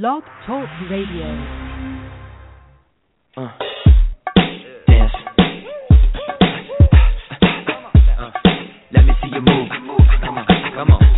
Blog Talk Radio. Uh. Dance. Uh. Let me see you move. Come on, come on,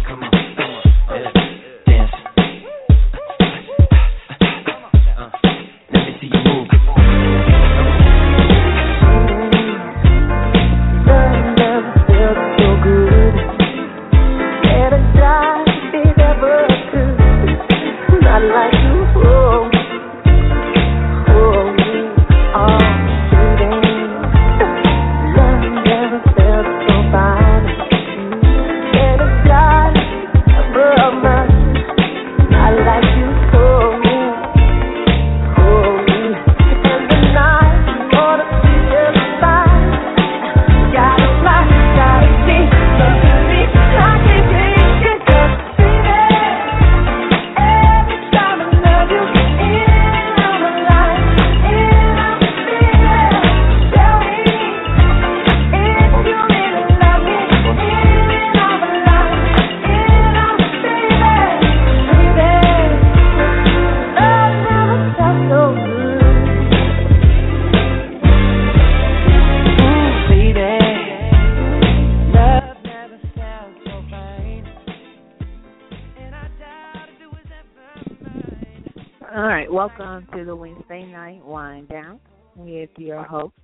with your host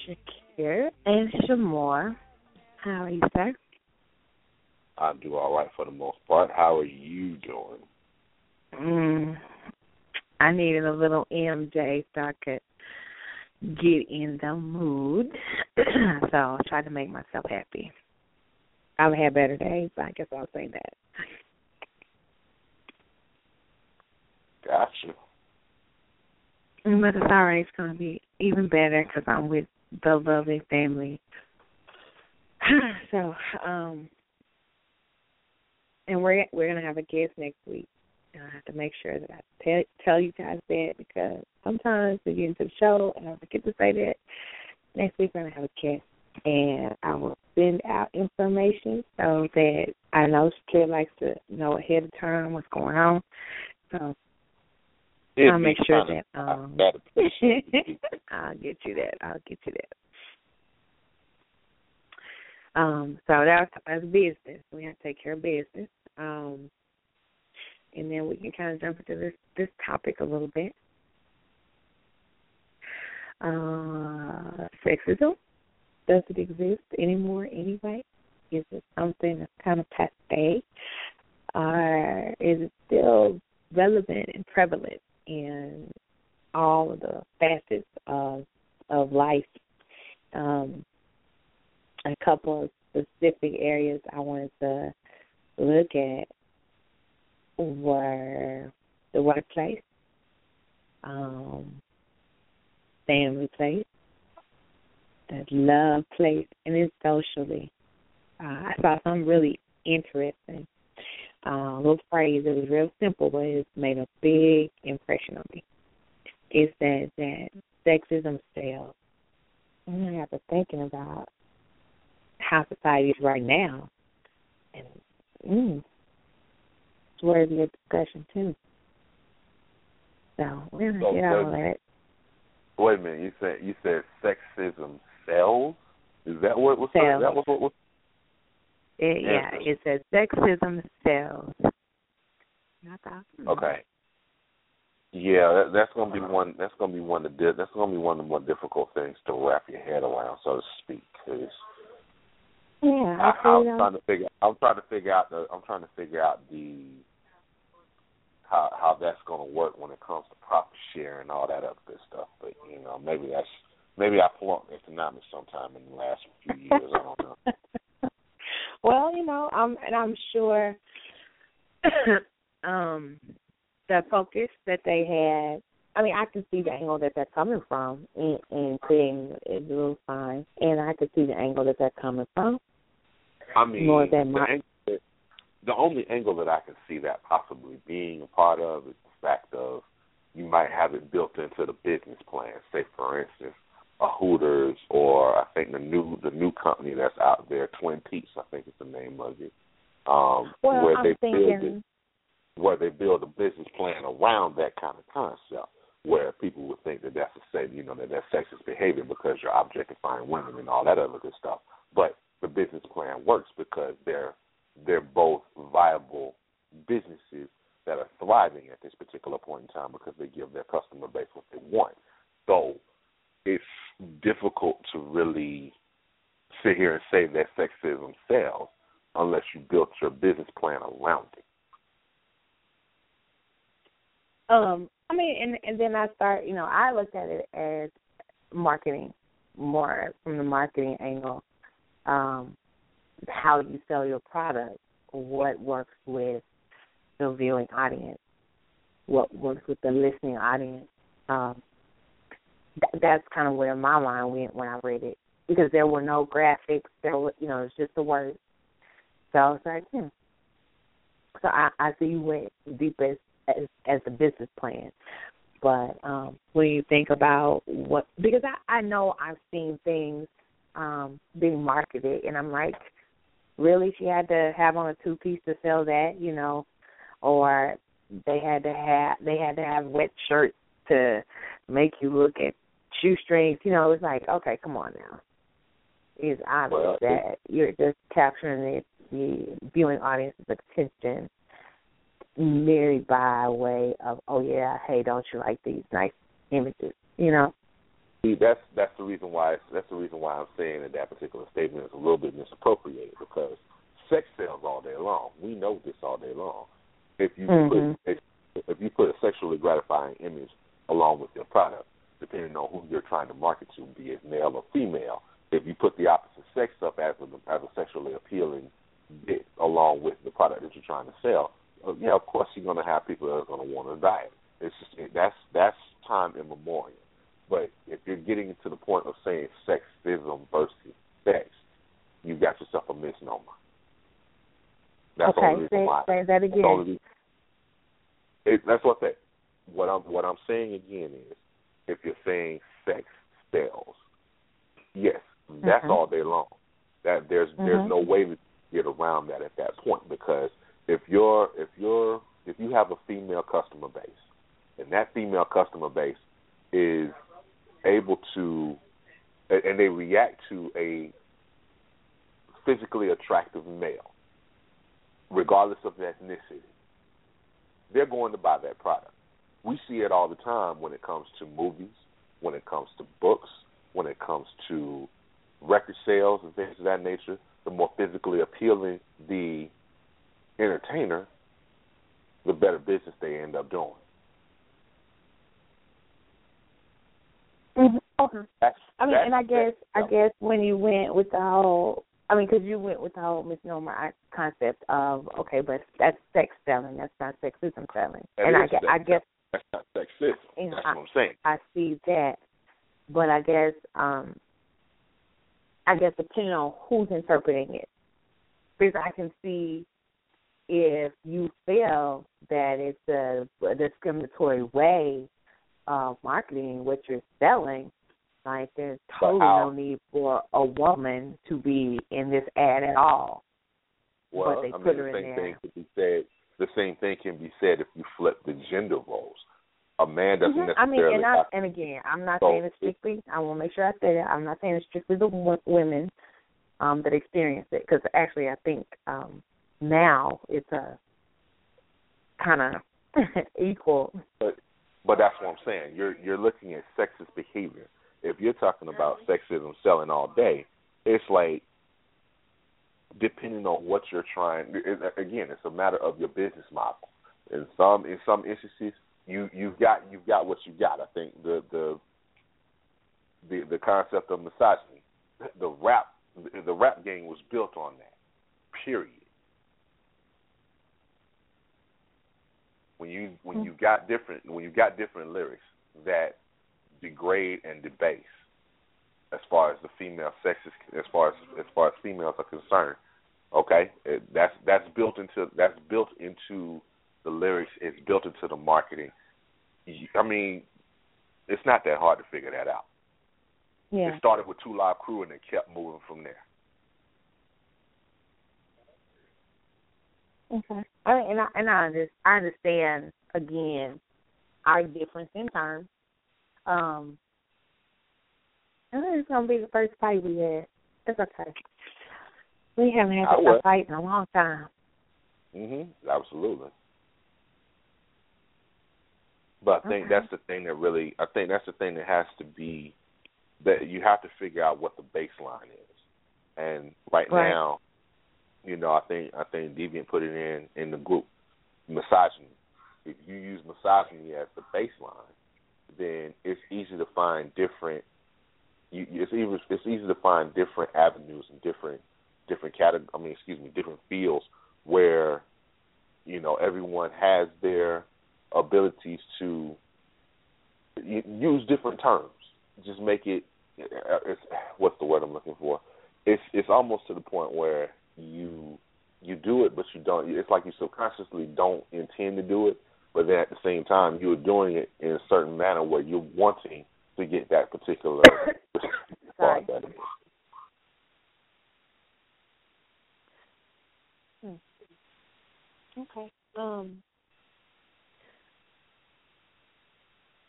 Shakir and Sh' Moore. How are you, sir? I do all right for the most part. How are you doing? Mm, I needed a little MJ so I could get in the mood. so I tried to make myself happy. I've had better days, but I guess I'll say that. Gotcha. But it's all right. It's going to be even better because I'm with the lovely family. so, um, and we're we're gonna have a guest next week. And I have to make sure that I tell tell you guys that because sometimes we get into the show and I forget to say that. Next week we're gonna have a guest, and I will send out information so that I know Shakir likes to know ahead of time what's going on. So It'd I'll make sure that um I'd appreciate it. I'll get you that. I'll get you that. Um, so that's that's business. We have to take care of business. Um, and then we can kind of jump into this this topic a little bit. Uh, sexism does it exist anymore anyway? Is it something that's kind of passe, or is it still relevant and prevalent in all of the facets of of life? Um, a couple of specific areas I wanted to look at were the workplace, um, family place, the love place, and then socially. Uh, I saw something really interesting. Uh, little phrase. It was real simple, but it's made a big impression on me. It said that sexism sells. And I got to thinking about how society is right now, and mm, it's worthy of discussion too. So we're gonna So get all does- that. Wait a minute. You said you said sexism sells. Is that what was Sells. that was what was? It, yeah, it says sexism sells. And I thought, Okay. Yeah, that, that's gonna be one. That's gonna be one of the. That's gonna be one of the more difficult things to wrap your head around, so to speak. 'cause Yeah, I, I I'm trying to figure. I'm trying to figure out the. I'm trying to figure out the. How how that's going to work when it comes to profit share and all that other good stuff. But you know, maybe that's maybe I flunked economics sometime in the last few years. I don't know. well, you know, I'm and I'm sure um the focus that they had I mean, I can see the angle that they're coming from in, in creating a little sign, and I can see the angle that they're coming from. I mean, More than my- ang- the, the only angle that I can see that possibly being a part of is the fact of you might have it built into the business plan. Say, for instance, a Hooters, or I think the new the new company that's out there, Twin Peaks, I think is the name of it. Um, Well, where I'm they build it. where they build a business plan around that kind of concept, where people would think that that's a say, you know, that that's sexist behavior because you're objectifying women and all that other good stuff. But the business plan works because they're they're both viable businesses that are thriving at this particular point in time because they give their customer base what they want. So it's difficult to really sit here and say that sexism sells unless you built your business plan around it. Um, I mean, and and then I start, you know, I look at it as marketing more from the marketing angle. Um, how you sell your product, what works with the viewing audience, what works with the listening audience. Um, th- that's kind of where my mind went when I read it because there were no graphics. There were, you know, it's just the words. So I was like, hmm. So I, I see you went deep as as, as a business plan. But um when you think about what because I, I know I've seen things um being marketed and I'm like, really she had to have on a two piece to sell that, you know, or they had to have they had to have wet shirts to make you look at shoestrings, you know, it's like, okay, come on now. It's obvious Well, that you're just capturing the, the viewing audience's attention merely by way of, oh yeah, hey, don't you like these nice images? You know. See, that's that's the reason why that's the reason why I'm saying that that particular statement is a little bit misappropriated because sex sells all day long. We know this all day long. If you Mhm. put if, if you put a sexually gratifying image along with your product, depending on who you're trying to market to, be it male or female, if you put the opposite sex up as a as a sexually appealing bit along with the product that you're trying to sell, uh, yeah, of course you're going to have people that are going to want to buy it. It's just that's that's time immemorial. But if you're getting to the point of saying sexism versus sex, you've got yourself a misnomer. That's okay, only say, why. say that That's, again. only. It, that's what that. What I'm what I'm saying again is, if you're saying sex sells, yes, that's Mhm. all day long. That there's there's Mhm. no way to get around that at that point because if you're if you're if you have a female customer base and that female customer base is able to and they react to a physically attractive male regardless of ethnicity they're going to buy that product we see it all the time when it comes to movies when it comes to books when it comes to record sales and things of that nature the more physically appealing the entertainer, the better business they end up doing. Mhm. That's, I mean, and I guess I guess when you went with the whole, I mean, because you went with the whole misnomer concept of okay, but that's sex selling, that's not sexism selling, That and I is guess sex I guess that's not. You know, That's I- what I'm saying. I see that, but I guess um I guess depending on who's interpreting it, because I can see if you feel that it's a, a discriminatory way of marketing what you're selling, like there's totally no need for a woman to be in this ad at all. Well, but they I mean, put the her in same there. thing could be said. The same thing can be said if you flip the gender roles. A man doesn't Mhm. I mean, and I, and again, I'm not So saying it's strictly. I want to make sure I say that I'm not saying it's strictly the women um, that experience it, because actually, I think um, now it's a kind of equal. but but that's what I'm saying. You're you're looking at sexist behavior. If you're talking about sexism selling all day, it's like depending on what you're trying. Again, it's a matter of your business model. In some in some instances, you you've got you've got what you got. I think the the the the concept of misogyny, the rap the rap game was built on that. Period. When you when hmm. you got different when you got different lyrics that degrade and debase as far as the female sex is as far as as far as females are concerned. Okay, it, that's that's built into that's built into the lyrics. It's built into the marketing. I mean, it's not that hard to figure that out. Yeah. It started with Two Live Crew and it kept moving from there. Okay. I, and I and I, under, I understand again our difference in terms. Um, it's gonna be the first fight we had. It's okay. We haven't had a fight in a long time. Mhm. Absolutely. But I think okay. that's the thing that really I think that's the thing that has to be that you have to figure out what the baseline is. And right, right. now, you know, I think I think Deviant put it in in the group misogyny. If you use misogyny as the baseline, then it's easy to find different. You, it's easy it's easy to find different avenues and different different categories. I mean, excuse me, different fields where you know everyone has their abilities to use different terms. Just make it. Uh, it's, what's the word I'm looking for? It's it's almost to the point where you you do it, but you don't. It's like you subconsciously don't intend to do it, but then at the same time you're doing it in a certain manner where you're wanting to get that particular right. Hmm. Okay. Um,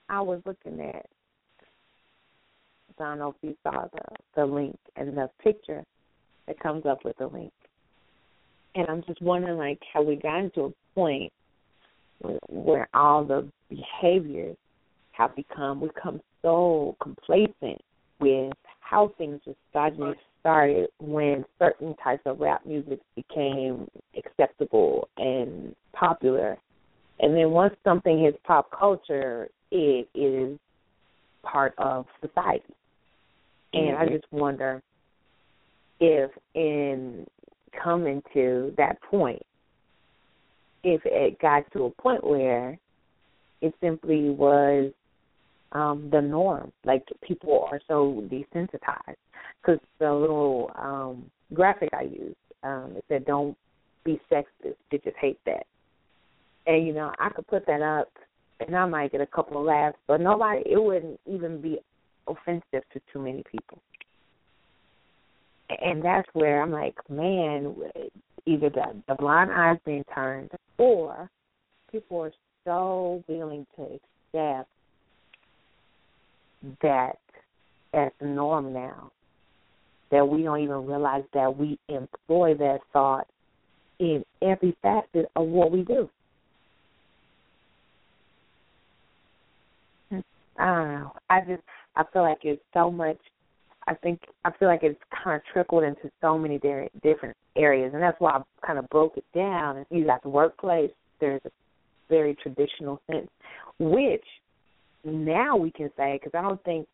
I was looking at. I don't know if you saw the the link and the picture that comes up with the link, and I'm just wondering, like, have we gotten to a point where, where all the behaviors have become we become so complacent with how things just started started when certain types of rap music became acceptable and popular. And then once something hits pop culture, it is part of society. And mm-hmm. I just wonder if in coming to that point, if it got to a point where it simply was um the norm, like people are so desensitized. Because the little um graphic I used, um, it said, "Don't be sexist, bitches hate that." And you know, I could put that up and I might get a couple of laughs, but nobody. It wouldn't even be offensive to too many people. And that's where I'm like, man, either the the blind eyes being turned, or people are so willing to accept that as the norm now that we don't even realize that we employ that thought in every facet of what we do. Hmm. I don't know. I just I feel like it's so much. I think I feel like it's kind of trickled into so many different areas, and that's why I kind of broke it down. You got the workplace. There's a very traditional sense, which now we can say because I don't think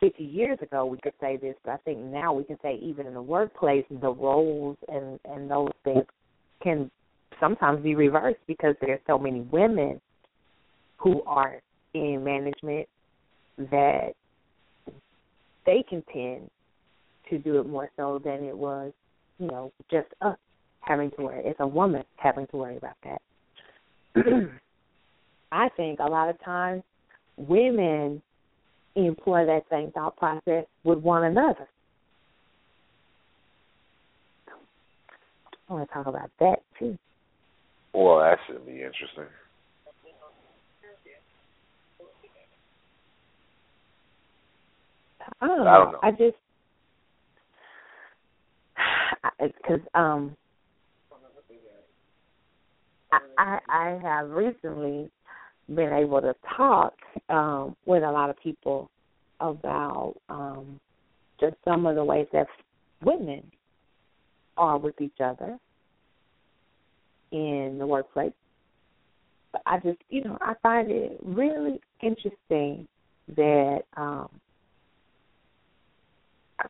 50 years ago we could say this, but I think now we can say even in the workplace the roles and and those things can sometimes be reversed because there are so many women who are in management that they can tend to do it more so than it was, you know, just us having to worry. It's a woman having to worry about that. I think a lot of times women employ that same thought process with one another. I want to talk about that too. Well, that should be interesting. I don't know. I, don't know. I just because um I I have recently been able to talk um with a lot of people about um just some of the ways that women are with each other in the workplace. But I just you know, I find it really interesting that um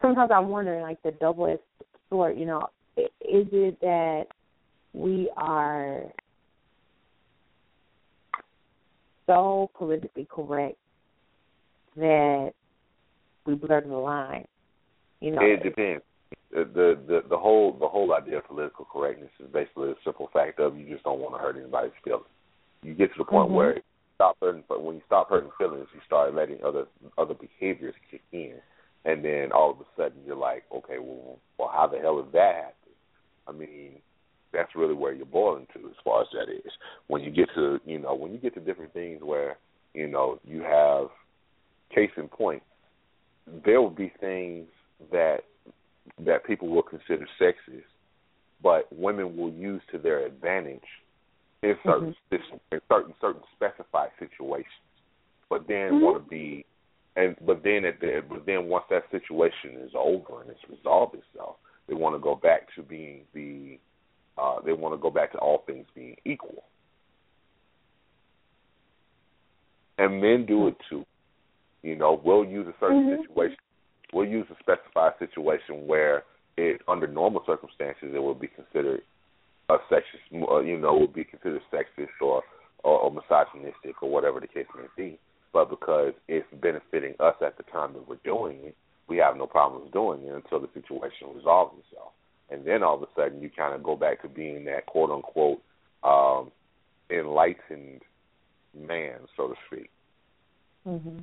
sometimes I'm wondering, like the double edged sword. You know, is it that we are so politically correct that we blur the line? You know, it depends. The the the whole the whole idea of political correctness is basically a simple fact of you just don't want to hurt anybody's feelings. You get to the point mm-hmm. where stop hurting, but when you stop hurting feelings, you start letting other other behaviors kick in and then all of a sudden you're like, okay, well, well, how the hell did that happen? I mean, that's really where you're boiling to as far as that is. When you get to you know when you get to different things where you know you have case in point, there will be things that that people will consider sexist, but women will use to their advantage in certain Mm-hmm. in certain certain specified situations. But then Mhm. want to be and but then at the but then once that situation is over and it's resolved itself, they want to go back to being the uh they want to go back to all things being equal. And men do it too. You know, we'll use a certain Mhm. situation we'll use a specified situation where it under normal circumstances it would be considered a sexist uh, you know, would be considered sexist or, or or misogynistic or whatever the case may be but because it's benefiting us at the time that we're doing it, we have no problems doing it until the situation resolves itself. And then all of a sudden you kind of go back to being that quote unquote um, enlightened man, so to speak. hmm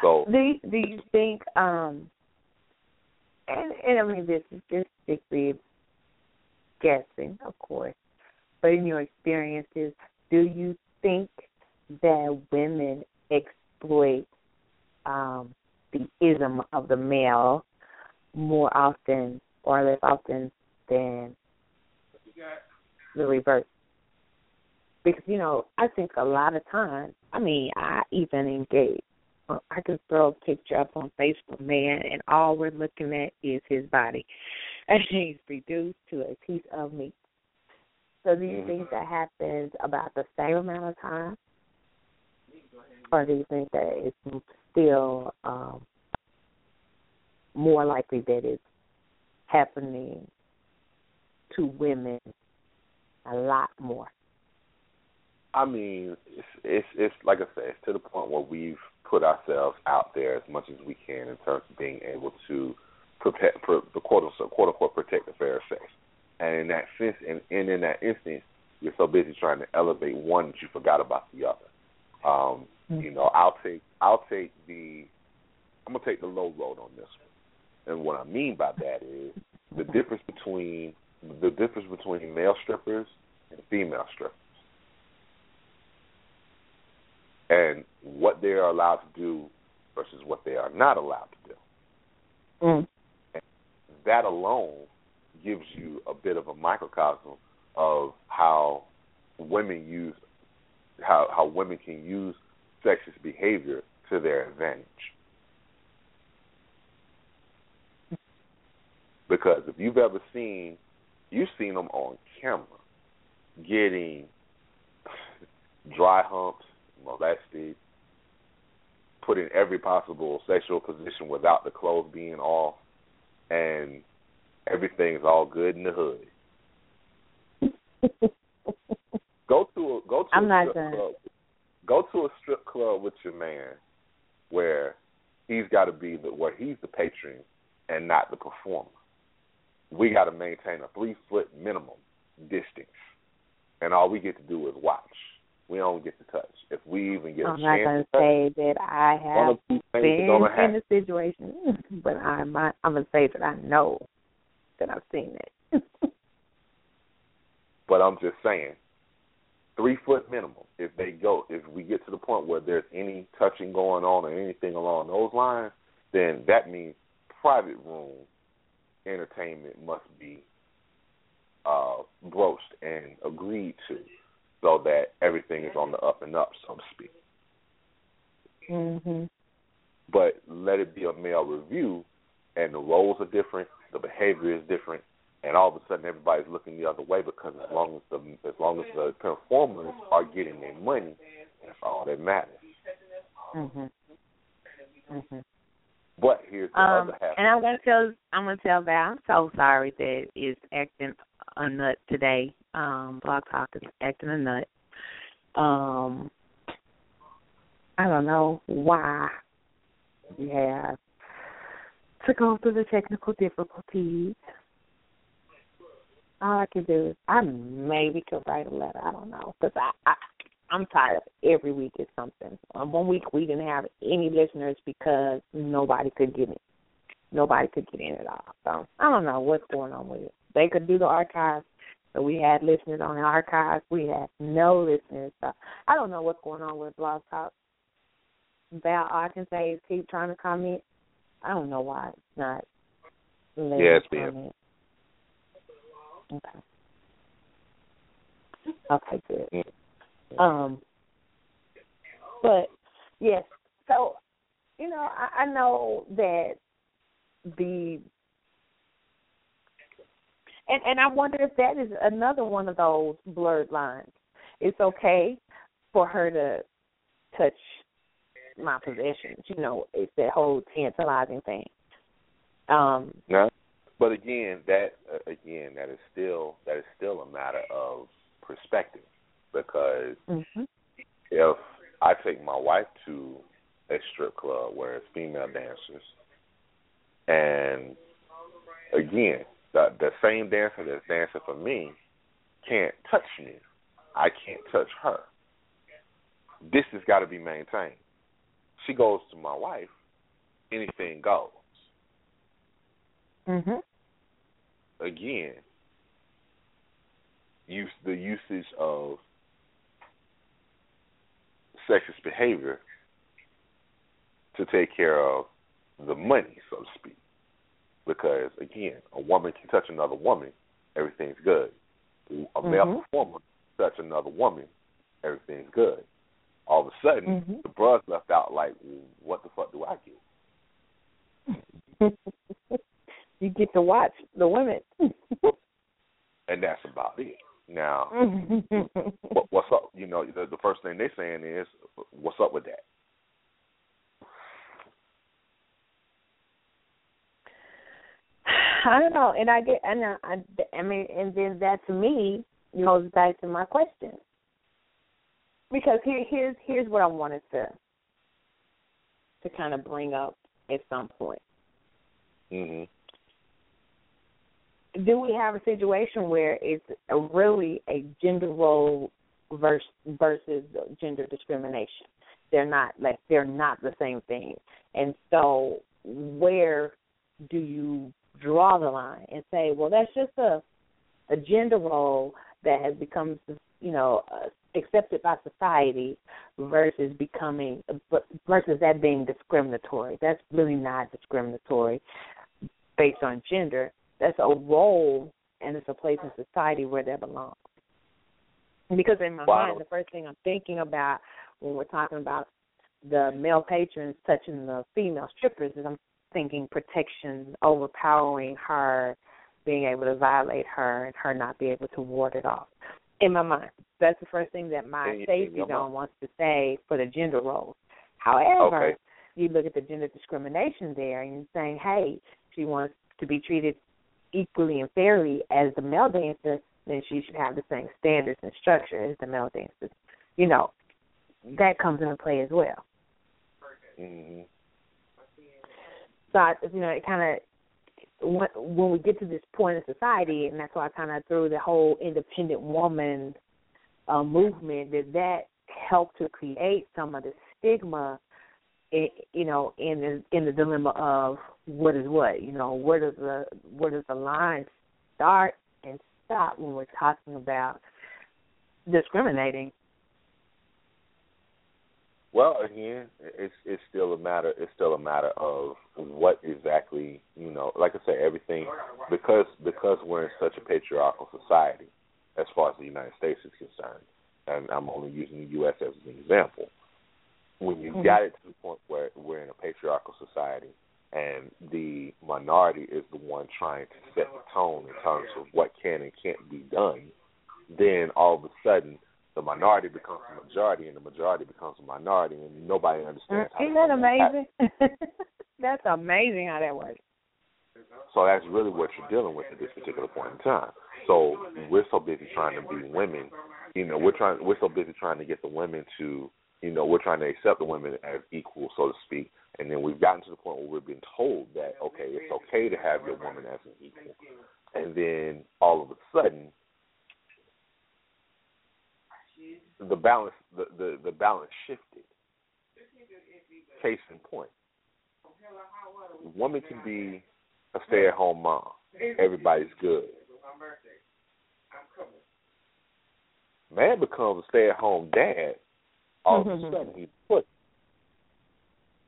So Do you, do you think um and, and I mean this is just strictly guessing, of course. But in your experiences, do you think that women exploit um the ism of the male more often or less often than the reverse? Because, you know, I think a lot of times I mean, I even engage uh, I can throw a picture up on Facebook, man, and all we're looking at is his body. And he's reduced to a piece of meat. So do you think that happens about the same amount of time? Or do you think that it's still um, more likely that it's happening to women a lot more? I mean, it's it's it's like I said, it's to the point where we've put ourselves out there as much as we can in terms of being able to protect, pro, the quote unquote, quote unquote protect the fair sex. And in that sense, and, and in that instance, you're so busy trying to elevate one that you forgot about the other. Um, Mm. You know, I'll take I'll take the I'm gonna take the low road on this one. And what I mean by that is the difference between the difference between male strippers and female strippers. And what they are allowed to do versus what they are not allowed to do. Mm. That alone gives you a bit of a microcosm of how women use how how women can use sexist behavior to their advantage. Because if you've ever seen, you've seen them on camera getting dry humps, molested, put in every possible sexual position without the clothes being off, and everything's all good in the hood. Go to a go to I'm a not strip done. club. Go to a strip club with your man, where he's got to be the where he's the patron and not the performer. We got to maintain a three foot minimum distance, and all we get to do is watch. We don't get to touch. If we even get I'm a not going to to touch, say that I have of two things is been in the situation, but I'm not, I'm gonna say that I know that I've seen it. But I'm just saying, three foot minimum. If they go, if we get to the point where there's any touching going on or anything along those lines, then that means private room entertainment must be uh, broached and agreed to, so that everything is on the up and up, so to speak. mhm. But let it be a male revue, and the roles are different, the behavior is different, and all of a sudden everybody's looking the other way because as long as the as long as the performers are getting their money, that's all that matters. Mhm. Mhm. But here's the Um, other half. and I'm gonna tell I'm gonna tell Val I'm so sorry that is acting a nut today. Um, Blog Talk is acting a nut. Um, I don't know why we have to go through the technical difficulties. All I can do is I maybe could write a letter. I don't know because I, I I'm tired. Every week is something. Um, one week we didn't have any listeners because nobody could get in. nobody could get in at all. So I don't know what's going on with it. They could do the archives. So we had listeners on the archives. We had no listeners. So I don't know what's going on with Blog Talk. Val, all I can say is keep trying to comment. I don't know why it's not. Yeah, it's being. Okay. Okay, good. Um, but yes, so you know, I, I know that the and and I wonder if that is another one of those blurred lines. It's okay for her to touch my possessions. You know, it's that whole tantalizing thing. Um, yeah, but again, that uh, again, that is still that is still a matter of perspective because mm-hmm. if I take my wife to a strip club where it's female dancers, and again, the the same dancer that's dancing for me can't touch me. I can't touch her. This has got to be maintained. She goes to my wife, anything goes. Mhm. Again, use the usage of sexist behavior to take care of the money, so to speak. Because again, a woman can touch another woman, everything's good. A male mm-hmm. performer touch another woman, everything's good. All of a sudden, mm-hmm. the bros left out like, what the fuck do I get? you get to watch the women. and that's about it. Now, what, what's up? You know, the, the first thing they're saying is, what's up with that? I don't know, and I get, and I, I, I mean, and then that to me goes back to my question, because here, here's here's what I wanted to to kind of bring up at some point. hmm Do we have a situation where it's a really a gender role versus versus gender discrimination? They're not like they're not the same thing, and so where do you draw the line and say, well, that's just a a gender role that has become, you know, uh, accepted by society versus becoming versus that being discriminatory. That's really not discriminatory based on gender. That's a role and it's a place in society where that belongs. Because in my wow. mind, the first thing I'm thinking about when we're talking about the male patrons touching the female strippers is I'm thinking protection, overpowering her, being able to violate her, and her not be able to ward it off. In my mind, that's the first thing that my safety zone wants to say for the gender roles. However, okay. you look at the gender discrimination there, and you're saying, hey, she wants to be treated equally and fairly as the male dancer, then she should have the same standards and structure as the male dancers. You know, that comes into play as well. Mm-hmm. So, I, you know, it kind of when, we get to this point in society, and that's why I kind of threw the whole independent woman uh, movement. Did that help to create some of the stigma? In, you know, in the in the dilemma of what is what. You know, where does the where does the line start and stop when we're talking about discriminating well, again, it's it's still a matter. It's still a matter of what exactly you know. Like I said, everything because because we're in such a patriarchal society, as far as the United States is concerned, and I'm only using the U.S. as an example. When you mm-hmm. got it to the point where we're in a patriarchal society, and the minority is the one trying to set the tone in terms of what can and can't be done, then all of a sudden the minority becomes the majority and the majority becomes a minority and nobody understands how mm, Isn't that amazing? that's amazing how that works. So that's really what you're dealing with at this particular point in time. So we're so busy trying to be women, you know, we're trying we're so busy trying to get the women to you know, we're trying to accept the women as equal, so to speak. And then we've gotten to the point where we're being told that, okay, it's okay to have your woman as an equal. And then all of a sudden the balance the, the, the balance shifted. Case in point. woman can be a stay-at-home mom. Everybody's good. Man becomes a stay-at-home dad. All of a mm-hmm. sudden, he's put.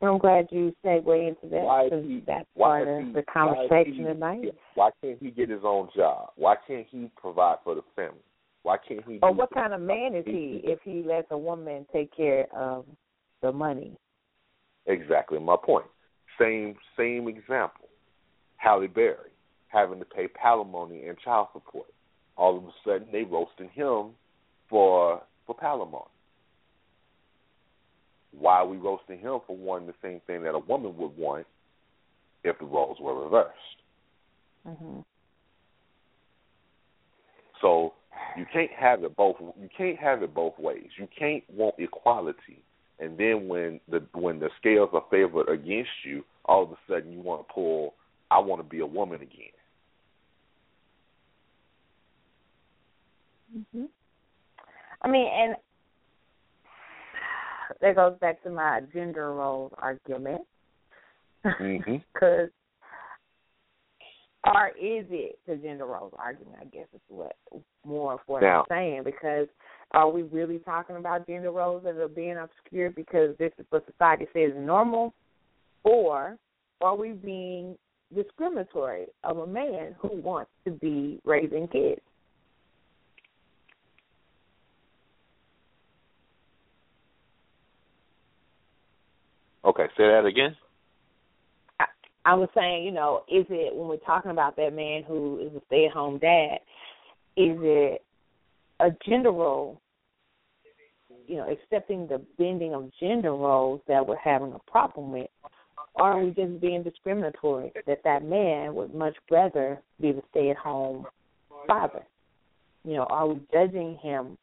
I'm glad you segue into that Why because he- that's why part of he- the why conversation he- tonight. Why can't he get his own job? Why can't he provide for the family? Why can't he? Or what kind of man is he if he lets a woman take care of the money? Exactly my point. Same same example. Halle Berry having to pay palimony and child support. All of a sudden they roasting him for for palimony. Why are we roasting him for wanting the same thing that a woman would want if the roles were reversed? hmm So you can't have it both. You can't have it both ways. You can't want equality, and then when the when the scales are favored against you, all of a sudden you want to pull. I want to be a woman again. hmm I mean, and that goes back to my gender roles argument. hmm Because, or is it the gender roles argument? I guess is what more of what Now- I'm saying. Because are we really talking about gender roles that are being obscured because this is what society says is normal, or are we being discriminatory of a man who wants to be raising kids? Okay, say that again. I I was saying, you know, is it when we're talking about that man who is a stay at home dad, is it a gender role, you know, accepting the bending of gender roles that we're having a problem with? Or are we just being discriminatory that that man would much rather be the stay at home father? You know, are we judging him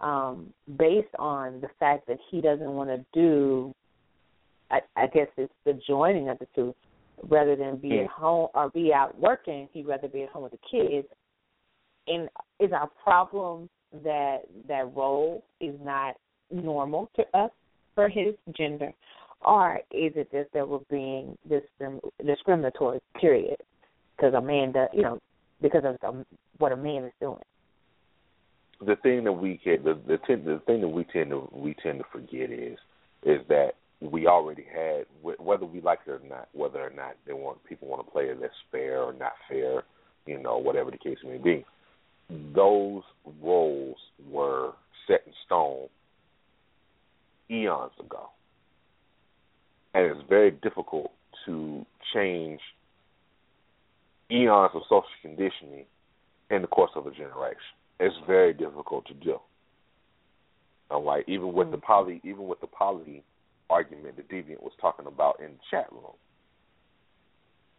um based on the fact that he doesn't want to do I, I guess it's the joining of the two rather than be Mm. at home or be out working, he'd rather be at home with the kids. And is our problem that that role is not normal to us for his gender, or is it just that we're being discrim- discriminatory? Period, because a man does, you know, because of the, what a man is doing. The thing that we can, the the, ten, the thing that we tend to we tend to forget is is that we already had whether we like it or not, whether or not they want people want to play it as fair or not fair, you know, whatever the case may be. Those roles were set in stone eons ago, and it's very difficult to change eons of social conditioning in the course of a generation. It's very difficult to do. All right, even with the mm. poly, even with the poly argument that Deviant was talking about in the chat room.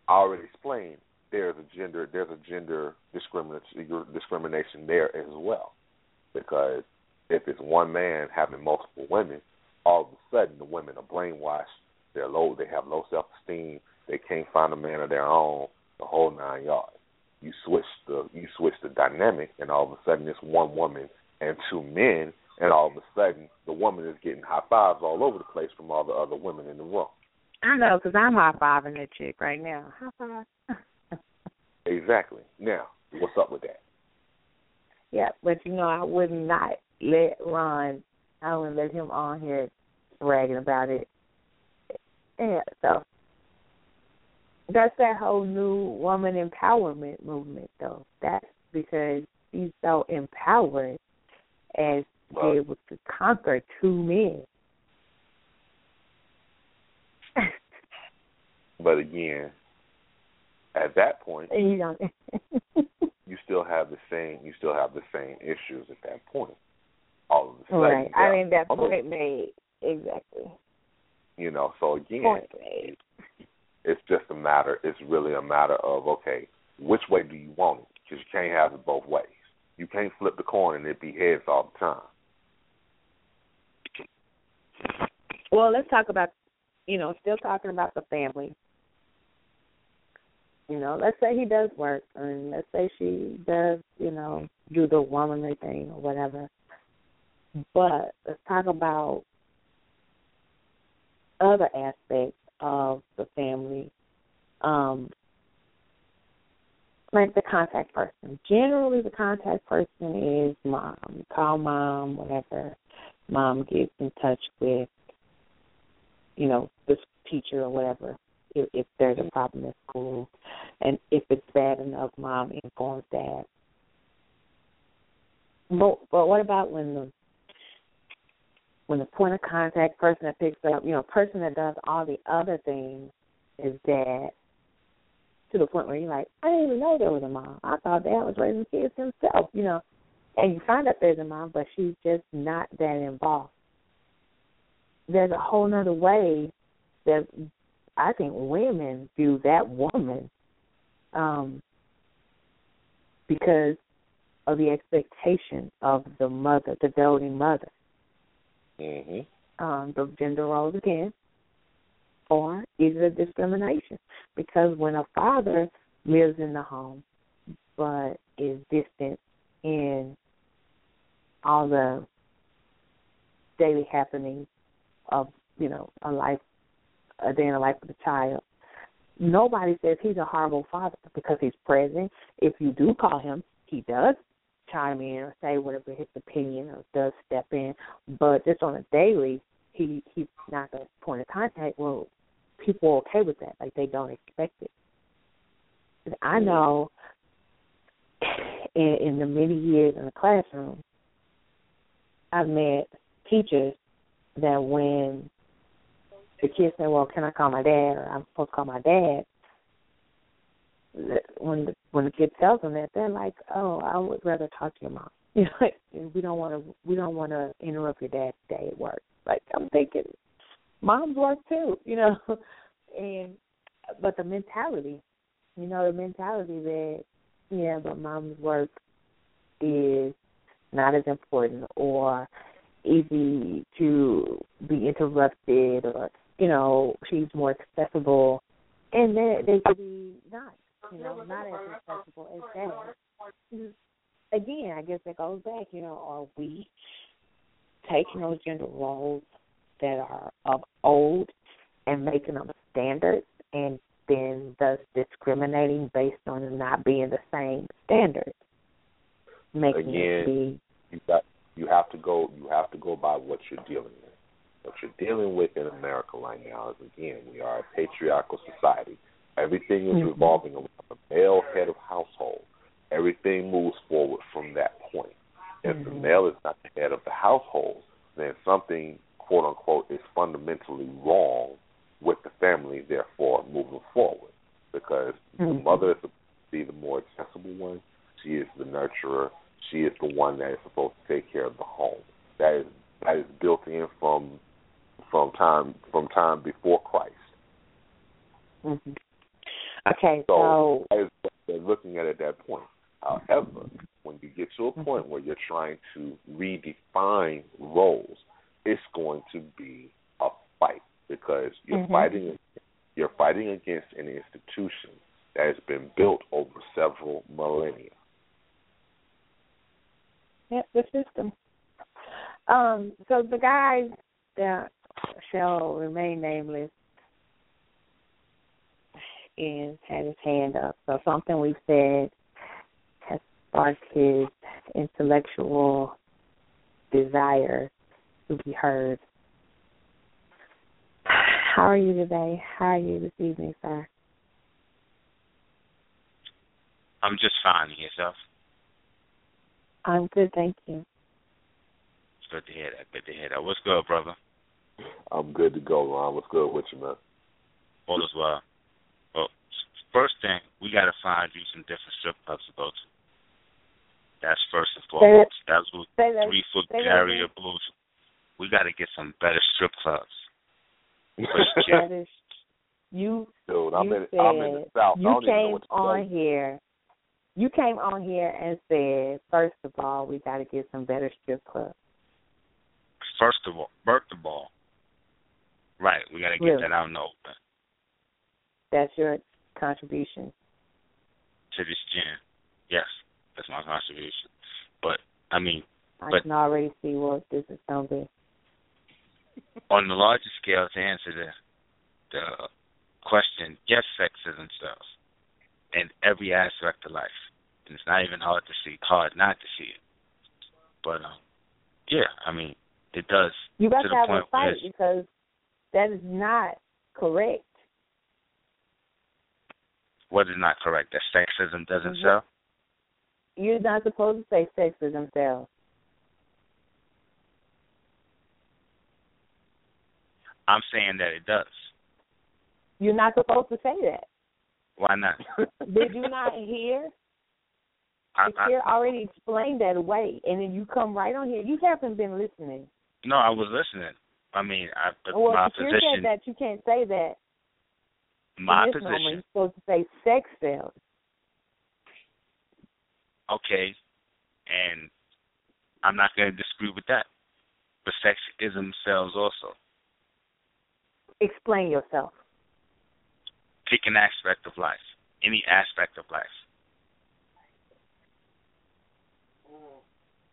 I already explained there's a gender there's a gender discrimination there as well. Because if it's one man having multiple women, all of a sudden the women are brainwashed, they're low they have low self esteem, they can't find a man of their own, the whole nine yards. You switch the you switch the dynamic and all of a sudden it's one woman and two men and all of a sudden the woman is getting high fives all over the place from all the other women in the room. I know, because I'm high fiving that chick right now. High five. Exactly. Now, what's up with that? yeah, but you know, I would not let Ron. I wouldn't let him on here bragging about it. Yeah, so that's that whole new woman empowerment movement, though. That's because she's so empowered as to be able to conquer two men. But again, at that point, you you still have the same you still have the same issues at that point. All of a sudden, right. I mean, that almost- point made exactly. You know, so again, Point made. it's just a matter. It's really a matter of okay, which way do you want it? Because you can't have it both ways. You can't flip the coin and it be heads all the time. Well, let's talk about, you know, still talking about the family. You know, let's say he does work, and let's say she does, you know, do the womanly thing or whatever. But let's talk about other aspects of the family, um, like the contact person. Generally, the contact person is mom. Call mom, whatever. Mom gets in touch with, you know, this teacher or whatever if, if there's a problem at school, and if it's bad enough, mom informs dad. But but what about when the when the point of contact person that picks up, you know, person that does all the other things is dad to the point where you're like, I didn't even know there was a mom. I thought dad was raising kids himself, you know. And you find out there's a mom, but she's just not that involved. There's a whole nother way that I think women view that woman um, because of the expectation of the mother, the doting mother. Mm-hmm. Um, the gender roles again, or is it discrimination? Because when a father lives in the home but is distant in all the daily happenings of you know a life a day in the life of the child. Nobody says he's a horrible father because he's present. If you do call him, he does chime in or say whatever his opinion or does step in. But just on a daily, he he's not the point of contact. Well, people are okay with that. Like they don't expect it. And I know in, in the many years in the classroom, I've met teachers that when the kids say, "Well, can I call my dad?" or "I'm supposed to call my dad." When the when the kid tells them that, they're like, "Oh, I would rather talk to your mom." You know, we don't want to we don't want to interrupt your dad's day at work. Like I'm thinking, moms work too, you know, and but the mentality, you know, the mentality that yeah, but mom's work is not as important or easy to be interrupted or you know, she's more accessible, and they they could be not, you know, not as accessible as that. Mm-hmm. Again, I guess that goes back, you know, are we taking those gender roles that are of old and making them standards, and then thus discriminating based on them not being the same standards, making Again, it be. You got you have to go you have to go by what you're dealing with what you're dealing with in America right now is again, we are a patriarchal society. Everything is mm-hmm. revolving around the male head of household. Everything moves forward from that point. If mm-hmm. the male is not the head of the household, then something quote unquote is fundamentally wrong with the family, therefore moving forward. Because mm-hmm. the mother is supposed to be the more accessible one. She is the nurturer. She is the one that is supposed to take care of the home. That is that is built in from from time from time before Christ. Mm-hmm. Okay, so, so they're looking at it at that point. However, when you get to a mm-hmm. point where you're trying to redefine roles, it's going to be a fight because you're mm-hmm. fighting you're fighting against an institution that has been built over several millennia. Yep, the system. Um, so the guy that shall remain nameless and had his hand up. So something we've said has sparked his intellectual desire to be heard. How are you today? How are you this evening, sir? I'm just fine. Yourself? I'm good, thank you. Good to hear that. Good to hear that. What's good, brother? I'm good to go, Ron. What's good with you, man? All is well. Well, first thing, we got to find you some different strip clubs to go to. That's first and foremost. That's what three foot barrier blues. We got to get some better strip clubs. that is, you, Dude, I'm you in, said, I'm in the south. You came on here. You came on here and said, first of all, we got to get some better strip clubs. First of all, birth of all, right? We got to get really? that out in the open. That's your contribution to this gym. Yes, that's my contribution. But I mean, I but, can already see what this is going to be. On the larger scale, to answer the the question, yes, sexism sells in every aspect of life, and it's not even hard to see, hard not to see it. But um, yeah, I mean, it does. You got to, to have a fight because that is not correct. What is not correct? That sexism doesn't mm-hmm. sell. You're not supposed to say sexism sells. I'm saying that it does. You're not supposed to say that. Why not? Did you not hear? I, already explained that away, and then you come right on here. You haven't been listening. No, I was listening. I mean, I, well, my Shakir position. said that you can't say that. My position. Moment, you're supposed to say sex sells. Okay, and I'm not going to disagree with that. But sexism sells also. Explain yourself. Pick an aspect of life, any aspect of life.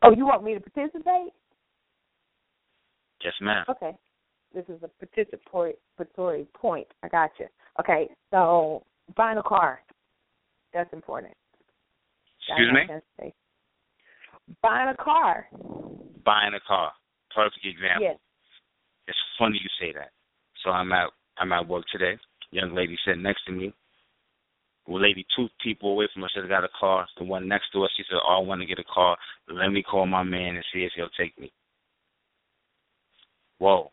Oh, you want me to participate? Yes, ma'am. Okay. This is a participatory point. I got you. Okay, so buying a car. That's important. Excuse me? Buying a car. Buying a car. Perfect example. Yes. It's funny you say that. So I'm at I'm at work today. Young lady sitting next to me. Well, lady two people away from us just got a car. The one next to us, she said, "Oh, I want to get a car. Let me call my man and see if he'll take me." Whoa!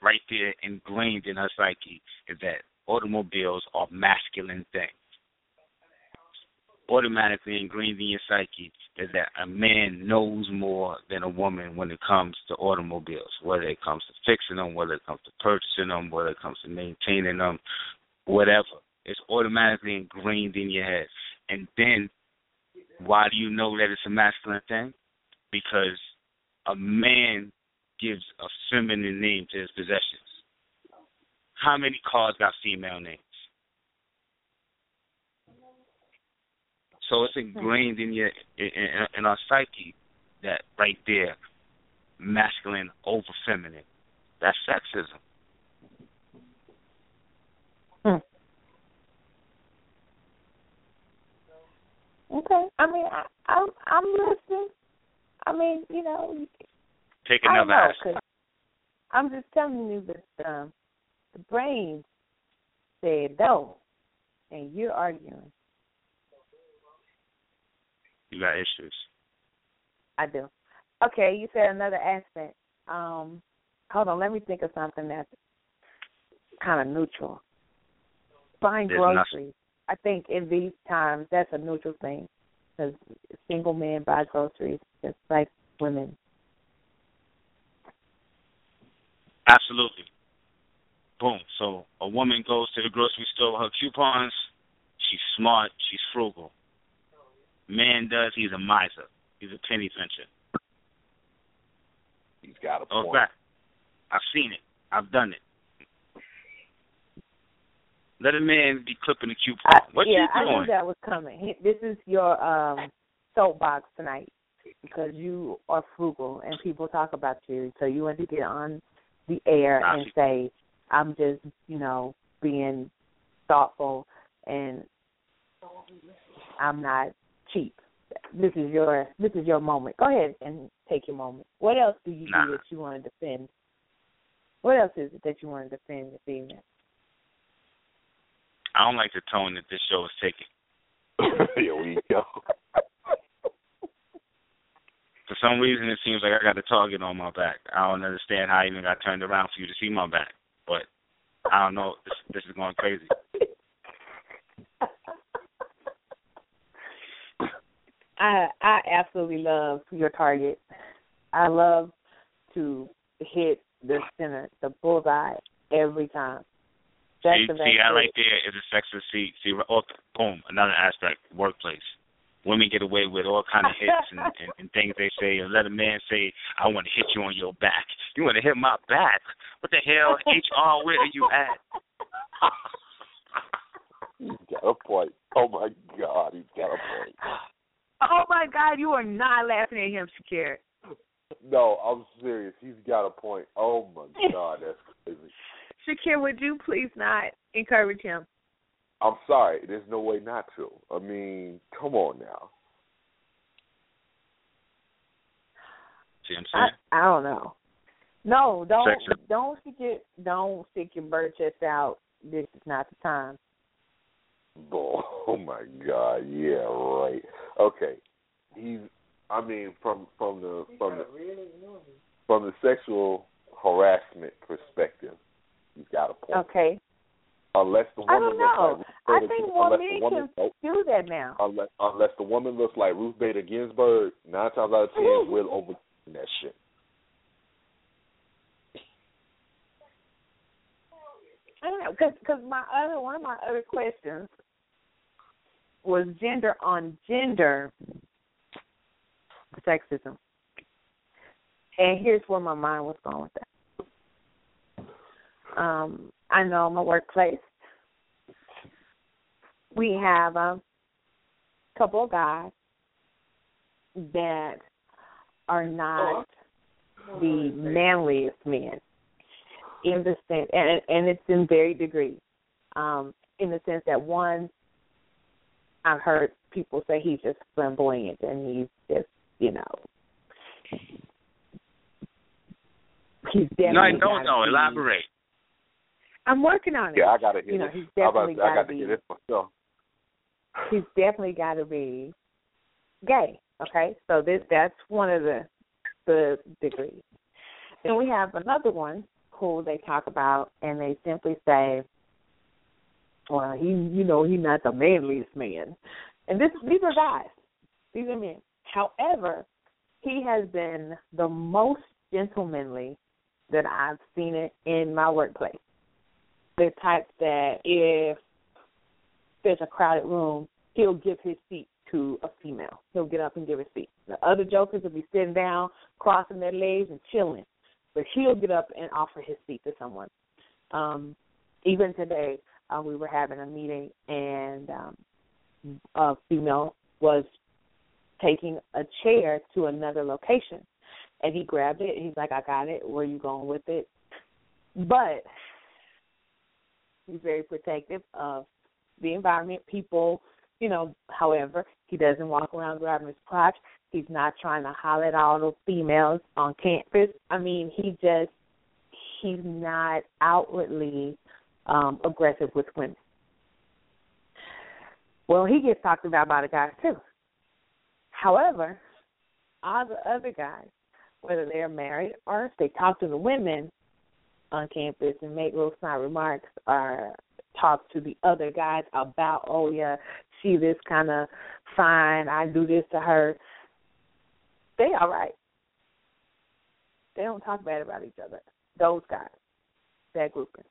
Right there, ingrained in her psyche, is that automobiles are masculine things. Automatically ingrained in your psyche is that a man knows more than a woman when it comes to automobiles, whether it comes to fixing them, whether it comes to purchasing them, whether it comes to maintaining them, whatever. It's automatically ingrained in your head. And then, why do you know that it's a masculine thing? Because a man gives a feminine name to his possessions. How many cars got female names? So it's ingrained in your in, in our psyche that right there, masculine over feminine. That's sexism. Hmm. Okay. I mean, I, I'm I'm listening. I mean, you know. Take another I aspect. I'm just telling you that um, the brain said no, and you're arguing. You got issues. I do. Okay, you said another aspect. Um, hold on, let me think of something that's kind of neutral. Buying There's groceries. Nothing. I think in these times that's a neutral thing because single men buy groceries just like women. Absolutely. Boom. So a woman goes to the grocery store with her coupons. She's smart. She's frugal man does, he's a miser. He's a penny pincher. He's got a point. Okay. I've seen it. I've done it. Let a man be clipping the coupon. I, what yeah, you doing? I knew that was coming. This is your um soapbox tonight because you are frugal and people talk about you. So you want to get on the air Nah, and say, I'm just, you know, being thoughtful and I'm not cheap. This is your this is your moment. Go ahead and take your moment. What else do you nah. do that you want to defend? What else is it that you want to defend this evening? I don't like the tone that this show is taking. Here we go. For some reason, it seems like I got a target on my back. I don't understand how I even got turned around for you to see my back, but I don't know. This, this is going crazy. I I absolutely love your target. I love to hit the center, the bullseye every time. That's see, the see that best right there is a sexist. See, see, oh, boom, another aspect, workplace. Women get away with all kind of hits and, and, and things they say. And let a man say, "I want to hit you on your back." You want to hit my back? What the hell, HR? Where are you at? he's got a point. Oh my God, he's got a point. Oh my God, you are not laughing at him, Shakir. No, I'm serious. He's got a point. Oh my God, that's crazy. Kim, would you please not encourage him? I'm sorry. There's no way not to. I mean, come on now. See I'm saying? I, I don't know. No, don't Section. don't stick your don't stick your bird chest out. This is not the time. Oh my God! Yeah, right. Okay, he's. I mean, from from the from the from the sexual harassment perspective, he's got a point. Okay. Unless the I woman don't know. looks I like Ruth think Bader, more men the woman, can do that now. unless unless the woman looks like Ruth Bader Ginsburg, nine times out of ten we'll over that shit. I don't know because because my other one of my other questions was gender on gender sexism, and here's where my mind was going with that. Um, I know my workplace. We have a couple of guys that are not the manliest men in the sense, and and it's in varied degrees. Um, in the sense that one, I've heard people say he's just flamboyant and he's just, you know, he's definitely. No, I gotta don't know. be- Elaborate. I'm working on it. Yeah, I gotta hear You know, this. he's I'm about definitely I gotta got to be- hear this myself. he's definitely got to be gay. Okay, so this that's one of the the degrees. Then we have another one who they talk about, and they simply say, "Well, he, you know, he's not the manliest man." And this these are guys, these are men. However, he has been the most gentlemanly that I've seen it in my workplace. The type that if there's a crowded room, he'll give his seat to a female. He'll get up and give his seat. The other jokers will be sitting down, crossing their legs and chilling, but he'll get up and offer his seat to someone. Um, even today, uh, we were having a meeting, and um, a female was taking a chair to another location, and he grabbed it. And he's like, "I got it. Where you going with it?" But he's very protective of the environment, people, you know, however, he doesn't walk around grabbing his crotch. He's not trying to holler at all those females on campus. I mean, he just he's not outwardly um aggressive with women. Well, he gets talked about by the guys too. However, all the other guys, whether they're married or if they talk to the women on campus and make little snide remarks or talk to the other guys about, oh yeah, she this kind of fine, I do this to her. They all right. They don't talk bad about each other. Those guys, that grouping.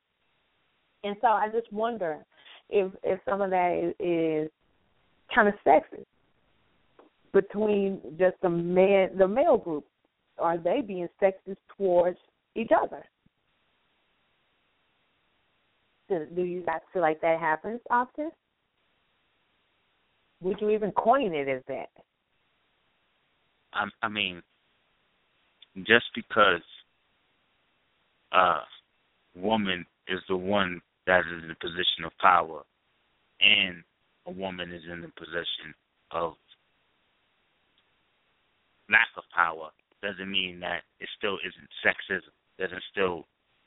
And so I just wonder if if some of that is, is kind of sexist between just the man, the male group. Are they being sexist towards each other? Do, do you guys feel like that happens often? Would you even coin it as that? I, I mean, just because a woman is the one that is in the position of power, and a woman is in the position of lack of power, doesn't mean that it still isn't sexism. Doesn't still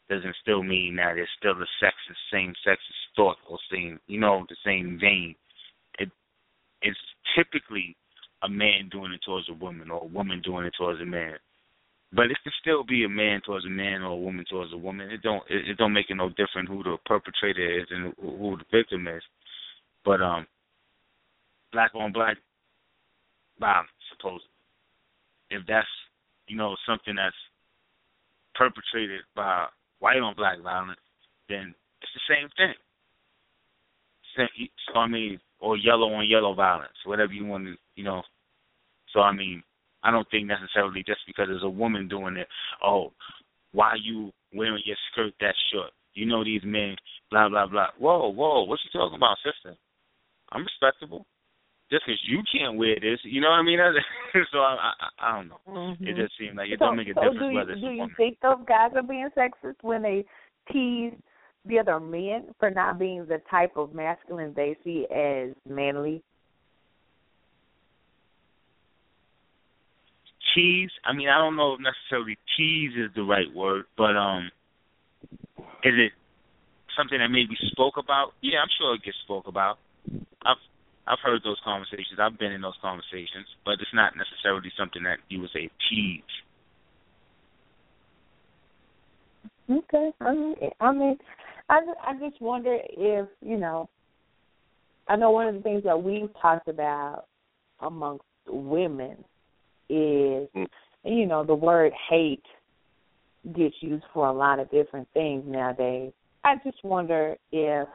doesn't still mean that it's still the sexist, same sexist thought or same, you know, the same vein. It it's typically a man doing it towards a woman or a woman doing it towards a man. But it can still be a man towards a man or a woman towards a woman. It don't it, it don't make it no different who the perpetrator is and who, who the victim is. But um, black on black violence, suppose If that's you know something that's perpetrated by white on black violence, then it's the same thing. So I mean, or yellow on yellow violence, whatever you want to, you know. So I mean, I don't think necessarily just because there's a woman doing it, oh, why are you wearing your skirt that short? You know these men, blah blah blah. Whoa, whoa, what you talking about, sister? I'm respectable. Just because you can't wear this, you know what I mean? so I, I, I don't know. Mm-hmm. It just seems like it so, don't make a so difference do you, whether it's do a you think those guys are being sexist when they tease the other men for not being the type of masculine they see as manly? Tease. I mean, I don't know if necessarily tease is the right word, but um, is it something that maybe spoke about? Yeah, I'm sure it gets spoke about. I've I've heard those conversations. I've been in those conversations, but it's not necessarily something that you would say tease. Okay. I mean, I mean, I I just wonder if you know. I know one of the things that we've talked about amongst women is, mm. you know, the word hate gets used for a lot of different things nowadays. I just wonder if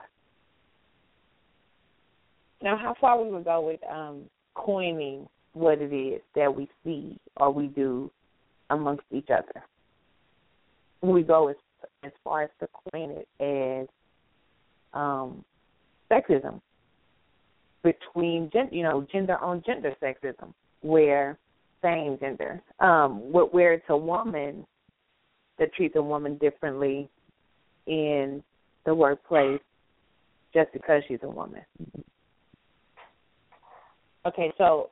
now how far we would go with um coining what it is that we see or we do amongst each other. We go as as far as to coin it as um sexism between gender you know gender on gender sexism where same gender um where it's a woman that treats a woman differently in the workplace just because she's a woman. Okay, so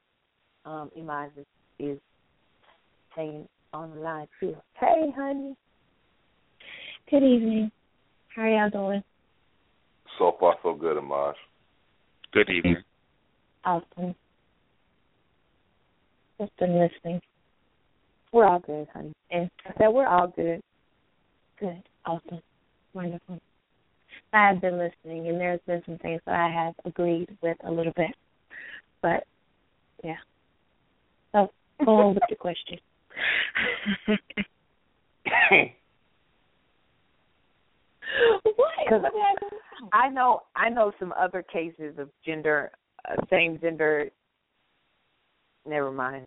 um Iman is, is hanging on the line too. Hey, honey. Good evening. How are y'all doing? So far, so good, Amaj. Good evening. Awesome. Just been listening. We're all good, honey. And I said we're all good. Good. Awesome. Wonderful. I have been listening, and there's been some things that I have agreed with a little bit, but yeah. So go on with the question. what? I know I know some other cases of gender, uh, same gender. Never mind.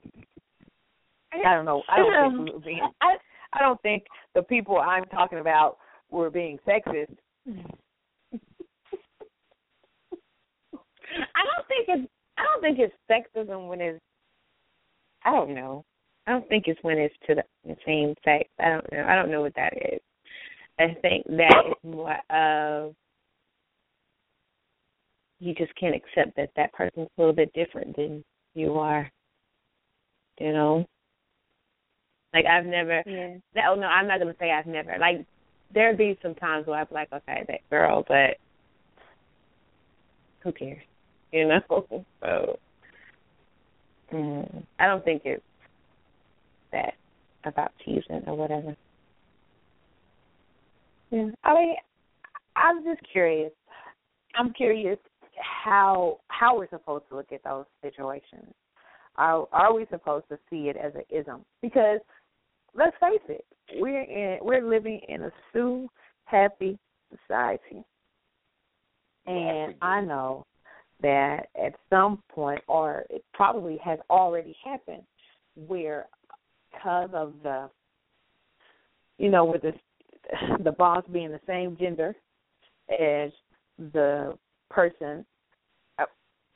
I don't know. I don't think we were being, I I don't think the people I'm talking about were being sexist. I don't think it's I don't think it's sexism when it's I don't know. I don't think it's when it's to the, the same sex. I don't know. I don't know what that is. I think that is more of you just can't accept that that person's a little bit different than you are. You know, like I've never. Yeah. That, oh no, I'm not gonna say I've never. Like there'd be some times where I'm like, okay, that girl, but who cares? You know. so mm, I don't think it's that about teasing or whatever. Yeah. I mean, I'm just curious. I'm curious how how we're supposed to look at those situations. Are are we supposed to see it as an ism? Because let's face it, we're in we're living in a sue happy society. And I know that at some point or it probably has already happened where because of the you know, with the the boss being the same gender as the person a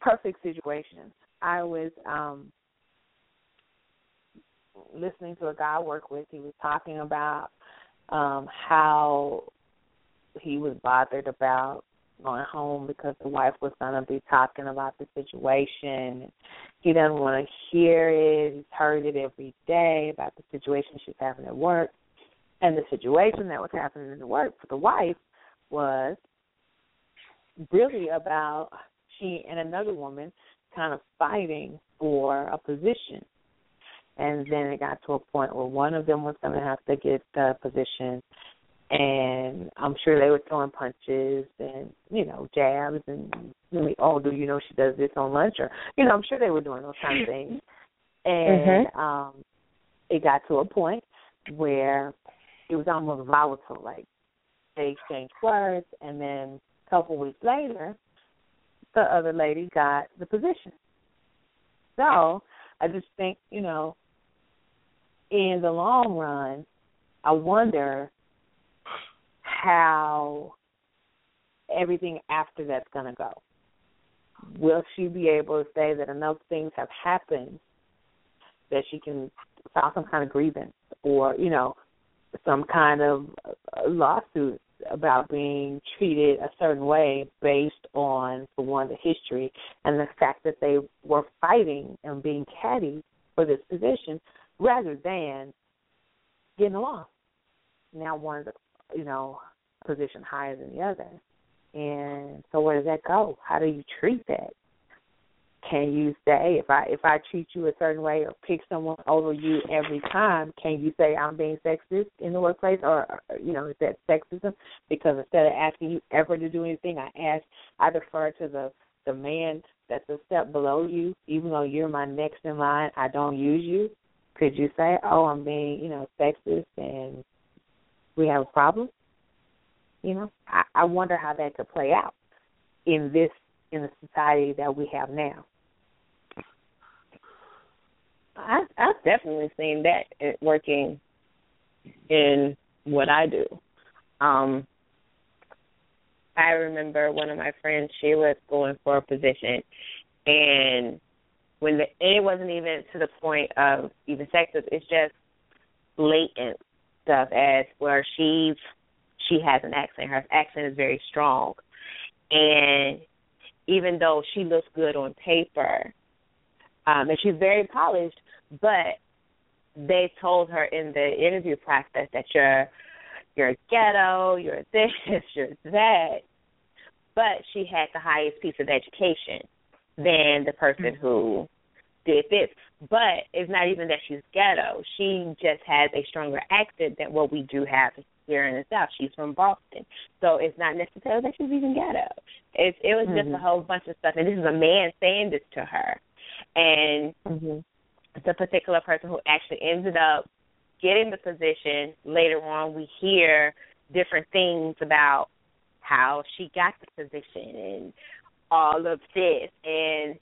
perfect situation. I was um listening to a guy I work with. He was talking about um how he was bothered about going home because the wife was gonna be talking about the situation. He doesn't want to hear it. He's heard it every day about the situation she's having at work. And the situation that was happening in the work for the wife was really about she and another woman kind of fighting for a position. And then it got to a point where one of them was going to have to get the position. And I'm sure they were throwing punches and you know jabs and oh do you know she does this on lunch or you know I'm sure they were doing those kind of things. And mm-hmm. um it got to a point where it was almost volatile like they exchanged words. And then a couple weeks later the other lady got the position so I just think you know in the long run, I wonder how everything after that's going to go. Will she be able to say that enough things have happened that she can file some kind of grievance or, you know, some kind of lawsuit about being treated a certain way based on, for one, the history and the fact that they were fighting and being catty for this position rather than getting along. Now one's, a you know, position higher than the other. And so where does that go? How do you treat that? Can you say if I if I treat you a certain way or pick someone over you every time, can you say I'm being sexist in the workplace or you know is that sexism? Because instead of asking you ever to do anything, I ask I defer to the the man that's a step below you, even though you're my next in line. I don't use you. Could you say, oh, I'm being you know sexist and we have a problem? You know, I, I wonder how that could play out in this in the society that we have now. I I've definitely seen that working in what I do. Um I remember one of my friends, she was going for a position and when the it wasn't even to the point of even sexist, it's just blatant stuff as where she's she has an accent. Her accent is very strong. And even though she looks good on paper, um, and she's very polished, but they told her in the interview process that you're you're ghetto, you're this, you're that. But she had the highest piece of education than the person mm-hmm. who did this. But it's not even that she's ghetto. She just has a stronger accent than what we do have here in the South. She's from Boston, so it's not necessarily that she's even ghetto. It it was mm-hmm. just a mm-hmm. whole bunch of stuff, and this is a man saying this to her, and mm-hmm. The particular person who actually ended up getting the position. Later on, we hear different things about how she got the position and all of this, and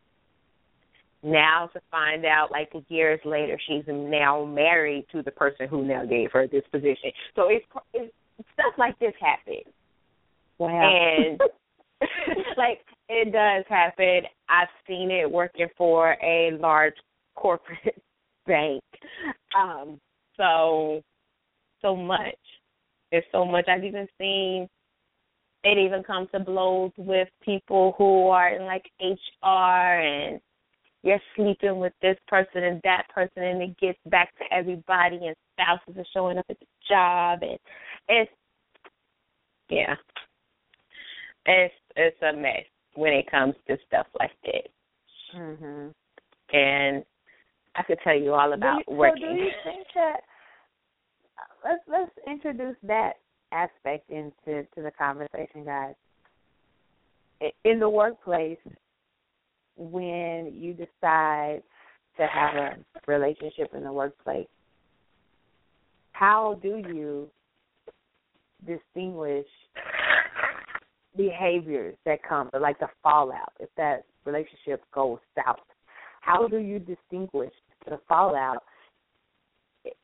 now to find out like years later she's now married to the person who now gave her this position. So it's, it's stuff like this happens. Wow. And like it does happen. I've seen it working for a large corporate bank. Um so so much. There's so much. I've even seen it even comes to blows with people who are in like hr and you're sleeping with this person and that person and it gets back to everybody and spouses are showing up at the job and it's yeah. It's it's a mess when it comes to stuff like that mhm and i could tell you all about you, working so do you think that let's let's introduce that aspect into to the conversation guys in the workplace when you decide to have a relationship in the workplace, how do you distinguish behaviors that come, like the fallout, if that relationship goes south? How do you distinguish the fallout?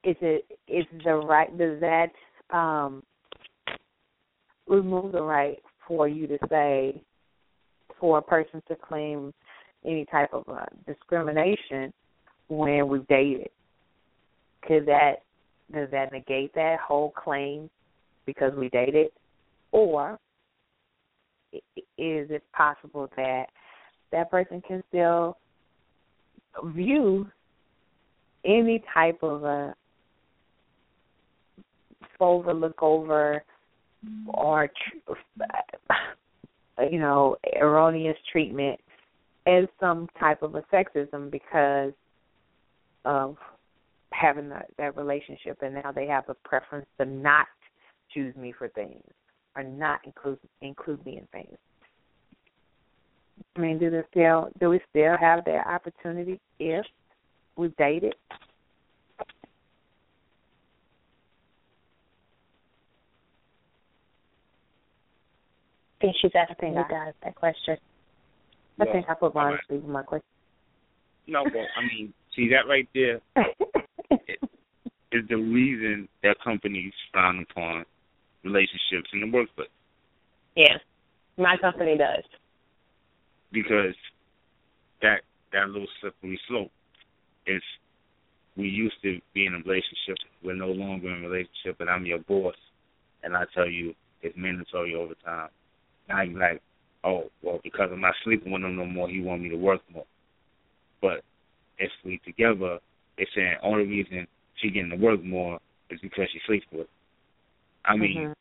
Is it is the right? Does that um, remove the right for you to say for a person to claim any type of uh, discrimination when we've dated. Could that does that negate that whole claim because we dated, or is it possible that that person can still view any type of a overlook over or you know erroneous treatment as some type of a sexism because of having that, that relationship and now they have a preference to not choose me for things or not include include me in things. I mean, do they still do we still have that opportunity if we've dated? I think she's asking you guys that question. I think I put mine right. my question. No, but I mean, see that right there is the reason that companies frown upon relationships in the workplace. Yeah, my company does. Because that that little slippery slope is we used to be in a relationship. We're no longer in a relationship, and I'm your boss, and I tell you it's mandatory overtime. Now you're like, oh, well, because I'm not sleeping with him no more, he want me to work more. But if we together, they're saying only reason she getting to work more is because she sleeps with. Him. I mean, mm-hmm.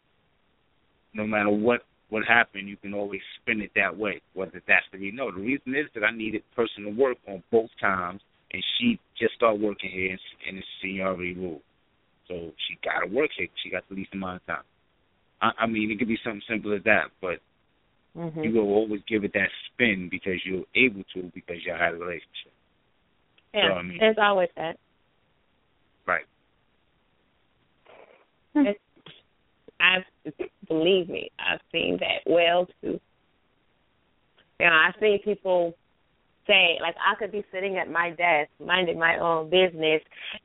no matter what what happened, you can always spin it that way. Whether that's the reason. No, the reason is that I needed person to work on both times, and she just started working here, and it's seniority rule. So she got to work here. She got the least amount of time. I, I mean, it could be something simple as that, but mm-hmm. you will always give it that spin because you're able to because you had a relationship. Yeah, so, I mean, there's always that. Right. I've believe me, I've seen that well too. You know, I've seen people say like I could be sitting at my desk minding my own business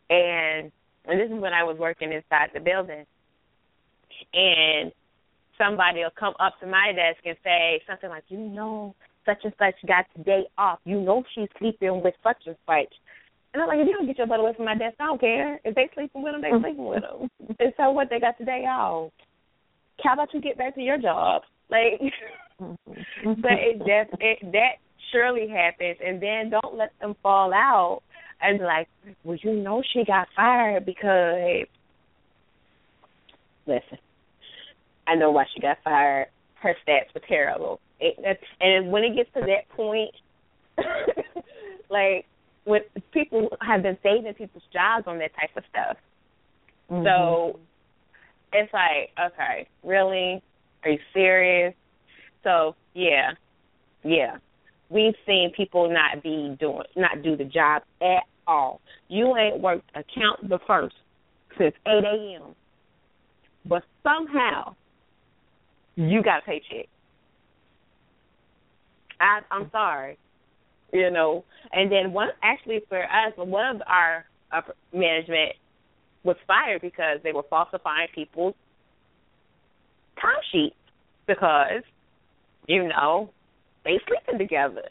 and and this is when I was working inside the building and somebody will come up to my desk and say something like, You know, such and such got today off. You know she's sleeping with such and such. And I'm like, if you don't get your butt away from my desk, I don't care. If they sleeping with them, they mm-hmm. sleeping with them. And so what? They got today off. How about you get back to your job? Like, mm-hmm. but it just it that surely happens, and then don't let them fall out and like, well, you know, she got fired because. Listen, I know why she got fired. Her stats were terrible. It, and when it gets to that point, like when people have been saving people's jobs on that type of stuff. Mm-hmm. So it's like, okay, really? Are you serious? So yeah, yeah. We've seen people not be doing, not do the job at all. You ain't worked account the first since 8 a.m. But somehow you got a paycheck. I, I'm sorry, you know. And then one actually for us, one of our upper management was fired because they were falsifying people's timesheets because, you know, they sleeping together.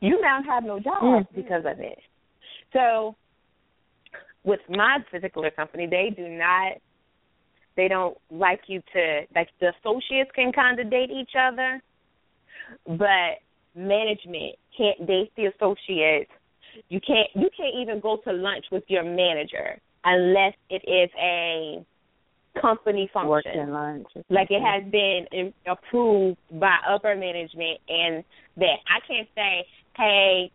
You now have no job mm-hmm. because of it. So with my particular company, they do not they don't like you to like the associates can kind of date each other, but management can't date the associates you can't you can't even go to lunch with your manager unless it is a company function. Lunch. Like it has been in, approved by upper management and that I can't say, Hey,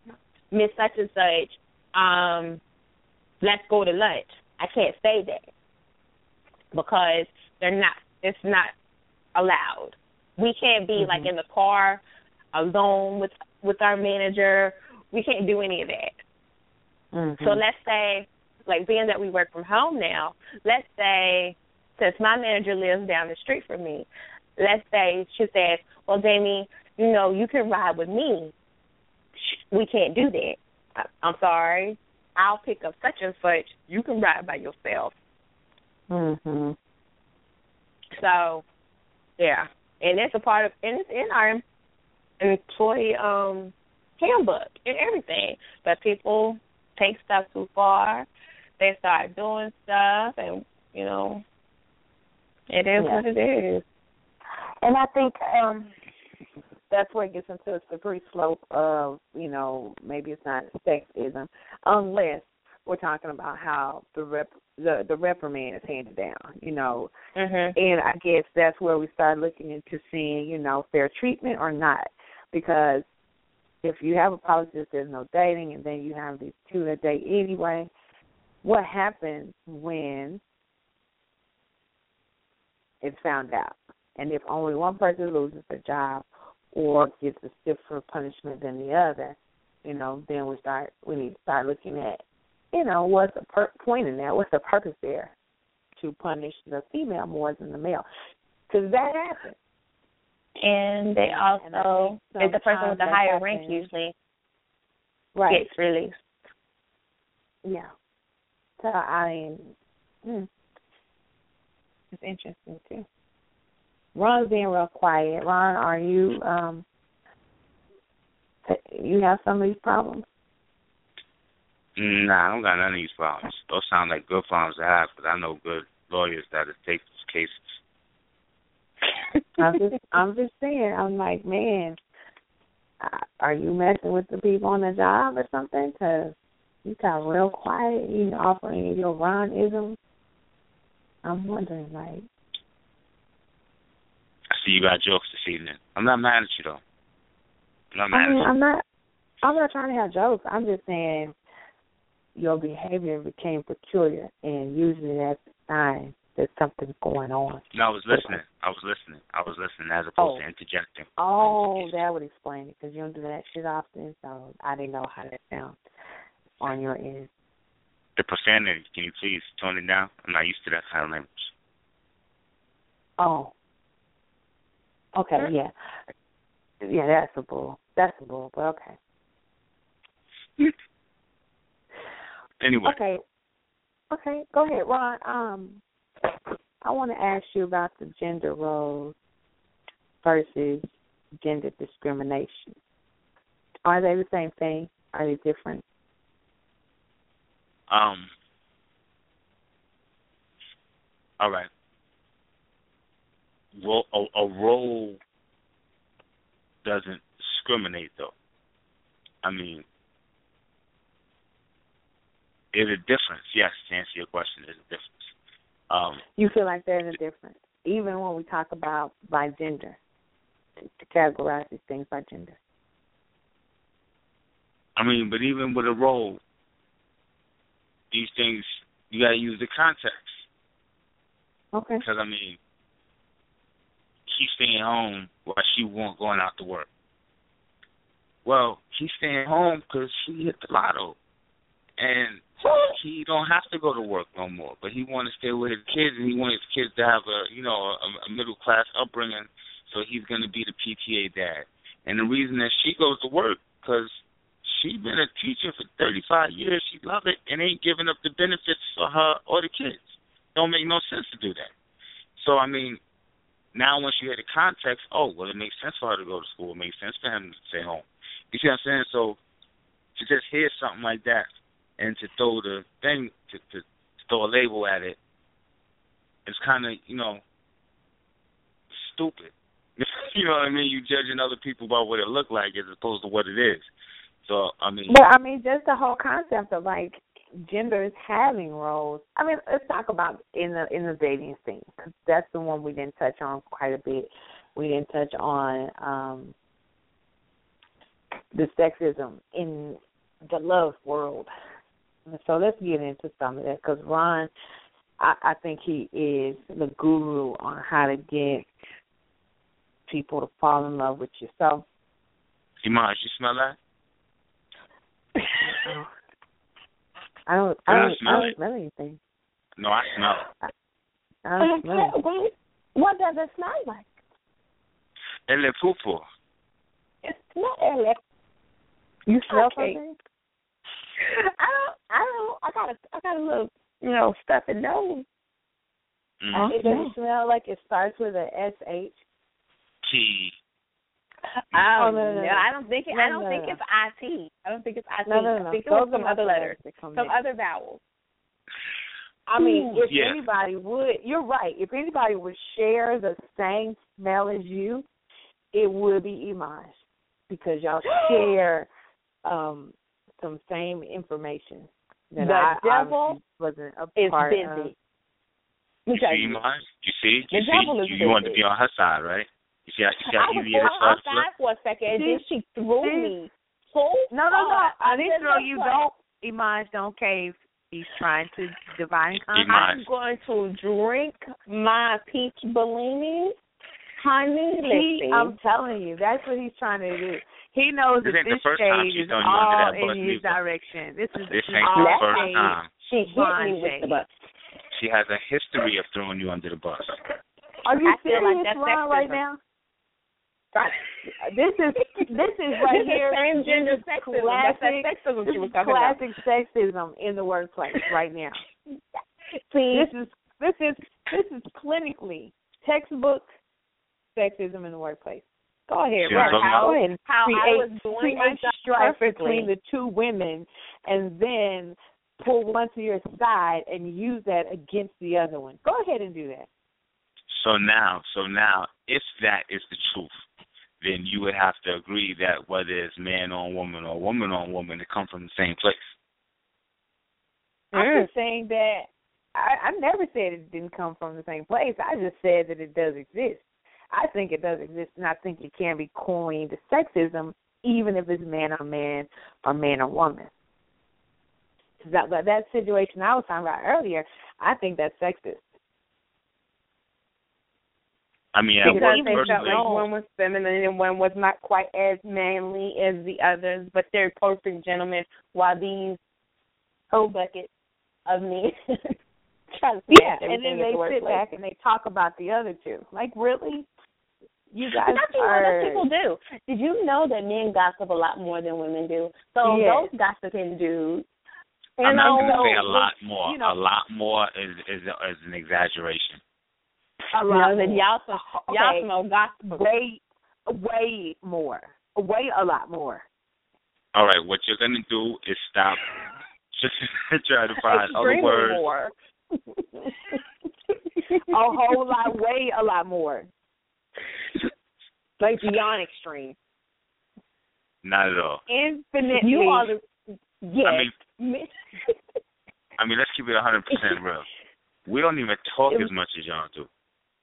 Miss such and such, um, let's go to lunch. I can't say that because they're not it's not allowed. We can't be mm-hmm. like in the car alone with with our manager we can't do any of that. Mm-hmm. So let's say, like being that we work from home now, let's say since my manager lives down the street from me, let's say she says, "Well, Jamie, you know, you can ride with me." We can't do that. I'm sorry. I'll pick up such and such. You can ride by yourself. Mhm. So, yeah, and it's a part of, and it's in our employee um handbook and everything. But people take stuff too far. They start doing stuff, and you know, it is yeah. what it is. And I think um that's where it gets into a slippery slope of, you know, maybe it's not sexism, unless we're talking about how the rep the the reprimand is handed down, you know. Mm-hmm. And I guess that's where we start looking into seeing, you know, fair treatment or not. Because if you have a policy that says no dating and then you have these two that date anyway, what happens when it's found out? And if only one person loses their job or gets a stiffer punishment than the other, you know, then we start we need to start looking at, you know, what's the per- point in that? What's the purpose there to punish the female more than the male? Because that happens and they also and the person with the higher happens. rank usually right. gets released. Yeah. So I mean, hmm. It's interesting too. Ron's being real quiet. Ron, are you um you have some of these problems? Nah, I don't got none of these problems. Those sound like good problems to have because I know good lawyers that take these cases. I'm just, I'm just saying. I'm like, man, are you messing with the people on the job or something? Because you got real quiet. You offering your Ron isms. I'm wondering, like. I see you got jokes this evening. I'm not mad at you though. I'm not mad I mean, at you. I'm not. I'm not trying to have jokes. I'm just saying your behavior became peculiar, and usually that's a sign that something's going on. No, I was listening. I was listening. I was listening as opposed Oh. to interjecting. Oh, that would explain it because you don't do that shit often. So I didn't know how that sounds on your end. The profanity, can you please tone it down? I'm not used to that kind of language. Oh. Okay, yeah. Yeah, that's a bull. That's a bull, but okay. Anyway, Okay. Okay, go ahead, Ron. Um I want to ask you about the gender roles versus gender discrimination. Are they the same thing? Are they different? Um, all right. Ro- a, a role doesn't discriminate, though. I mean, is a difference? Yes, to answer your question, there's a difference. Um, You feel like there's a difference, even when we talk about by gender, to categorize these things by gender. I mean, but even with a role, these things you got to use the context. Okay. Because I mean, he's staying home while she won't going out to work. Well, he's staying home because he hit the lotto, and he don't have to go to work no more. But he want to stay with his kids, and he want his kids to have a you know a, a middle class upbringing. So he's going to be the PTA dad. And the reason that she goes to work because she's been a teacher for 35 years. She love it and ain't giving up the benefits for her or the kids. Don't make no sense to do that. So I mean, now once you hear the context, oh well, it makes sense for her to go to school. It makes sense for him to stay home. You see what I'm saying? So to just hear something like that and to throw the thing to, to, to throw a label at it, it's kind of you know stupid. you know what I mean? You judging other people by what it look like as opposed to what it is. So I mean, But I mean, just the whole concept of like genders having roles. I mean, let's talk about in the in the dating scene because that's the one we didn't touch on quite a bit. We didn't touch on um the sexism in the love world. So let's get into some of that because Ron, I, I think he is the guru on how to get people to fall in love with you. So Imaj, you smell that? I don't, I I don't don't, I smell don't smell anything. No, I smell it. I don't smell it. What, what does it smell like? El pupo. It's not early. You smell Okay. something? I don't. I don't. I got a. I got a little, you know, stuffy nose. Mm. It doesn't smell like it starts with a S H. Tea. Oh, no, no, no. I don't think it. No, I don't no, think no. it's I T. I don't think it's I T. No, no, no. I think it Those was are some other the letters, words that come some next. other vowels. I mean, if Yeah. anybody would, you're right. If anybody would share the same smell as you, it would be Imaj because y'all share um some same information that The I devil obviously wasn't a It's uh, part busy. of. You see, Imaj? You see? You devil see? You, you want to be on her side, right? You see how, you see I how was easy it is going for her to flip? outside for a second, and then she threw See? me. Who? No, no, no. Uh, I didn't throw you. like- Don't, Imaj, don't cave. He's trying to divine Imaj. I'm going to drink my peach Bellini. Honey, He, listen. I'm telling you, that's what he's trying to do. He knows This that ain't the this shade is thrown you all that bus in his either. direction. This is This ain't all the first shade. time. she hit me with Shade. the bus. She has a history of throwing you under the bus. Are you I feel like serious, that's Ron, right now? This is this is right This is here. transgender this is sexism. That's that sexism This she was is talking about. classic sexism in the workplace right now. Please. This is this is this is clinically textbook sexism in the workplace. Go ahead, See what I'm Ron. talking Go about? ahead and how I create was doing create my job strife between the two women, and then pull one to your side and use that against the other one. Go ahead and do that. So now, so now, if that is the truth, then you would have to agree that whether it's man on woman or woman on woman, it comes from the same place. I'm just saying that I, I never said it didn't come from the same place. I just said that it does exist. I think it does exist, and I think it can be coined sexism, even if it's man on man or man on woman. That that situation I was talking about earlier, I think that's sexist. I mean, I because work they felt like one was feminine and one was not quite as manly as the others, but they're perfect gentlemen. While these whole buckets of men try to Yeah, and then they the sit workplace. back and they talk about the other two. Like, really? You But guys that's what are. most people do. Did you know that men gossip a lot more than women do? So Yes. those gossiping dudes, I'm and not going to also, say a lot more. you know- a lot more is is is an exaggeration. A you lot know, that more. y'all some oh, y'all Okay. some old way, way more, way a lot more. All right, what you're going to do is stop just try to find other Extremely words. more. A whole lot, way a lot more. like beyond extreme. Not at all. Infinitely. You are the yes. I mean, I mean, let's keep it 100 percent real. We don't even talk as much as y'all do.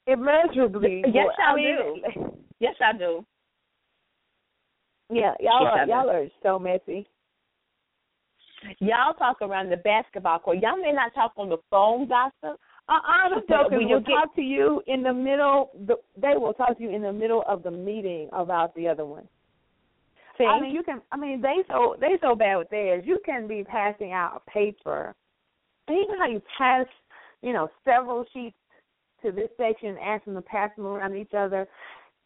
Immeasurably. Yes, more. y'all I mean, yes, I do. Yeah, y'all Yes, are, y'all are so messy. Y'all talk around the basketball court. Y'all may not talk on the phone gossip. Uh, I'm But joking. when Will you get- talk to you in the middle. The, they will talk to you in the middle of the meeting about the other one. See? I mean, you can. I mean, they so they so bad with theirs. You can be passing out a paper, and you know how you pass, you know, several sheets to this section, and ask them to pass them around each other,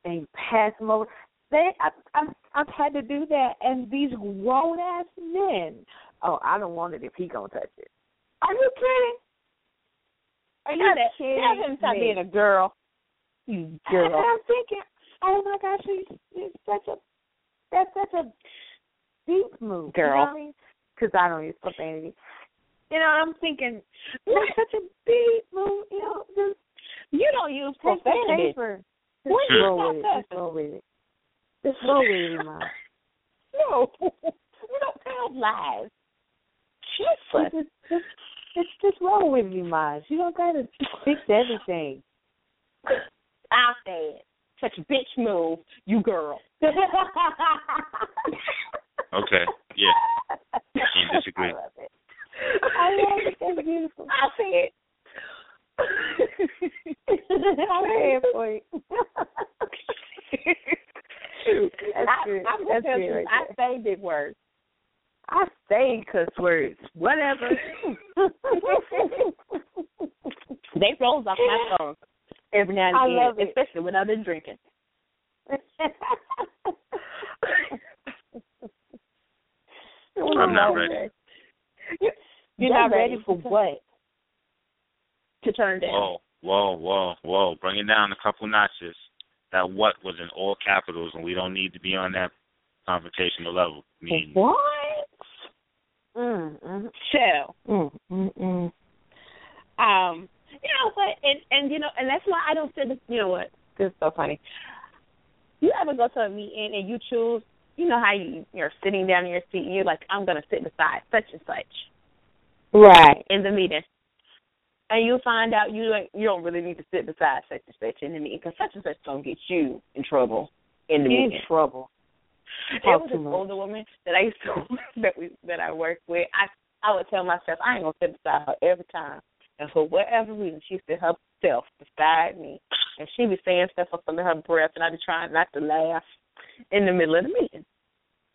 and pass them over. They, I, I've, I've had to do that, and these grown ass men. Oh, I don't want it if he gonna touch it. Are you kidding? Are you that- kidding Tell him stop me? being a girl. You And girl. I'm thinking, oh my gosh, he's, he's such a that's such a deep move, You know Girl. I mean? Because I don't use profanity. You know, I'm thinking that's such a deep move. You know, just You don't use take the profanity. paper. When Just you roll stop with it. that? Just roll with it. Just roll with it, Mom. No. you don't tell lies. Just, just, just, just, just roll with me, Maj. You don't gotta fix everything. I said, such a bitch move, you girl. Okay, yeah, can't disagree. I love it. I love it. That's beautiful. I said. I'm here for you. That's I, good. I'm That's good right I say big words. I say cuss words. Whatever. They rolls off my tongue every now and I again, especially when I've been drinking. I'm not ready. You're, you're Not not ready, ready for for what? To turn down. Whoa, whoa, whoa, whoa! Bring it down a couple notches. That what was in all capitals, and we don't need to be on that confrontational level. I mean, What? mm, mm, Shell. mm, mm, mm. Um, you know what? And and you know, and that's why I don't sit. You know what? This is so funny. You ever go to a meeting and you choose? You know how you you're sitting down in your seat and you're like, I'm gonna sit beside such and such Right. in the meeting, and you'll find out you don't you don't really need to sit beside such and such in the meeting because such and such gonna get you in trouble in the In meeting. trouble. There was this older woman that I used to that we that I worked with. I I would tell myself I ain't gonna sit beside her every time. And for whatever reason she sit herself beside me and she be saying stuff up under her breath and I be trying not to laugh in the middle of the meeting.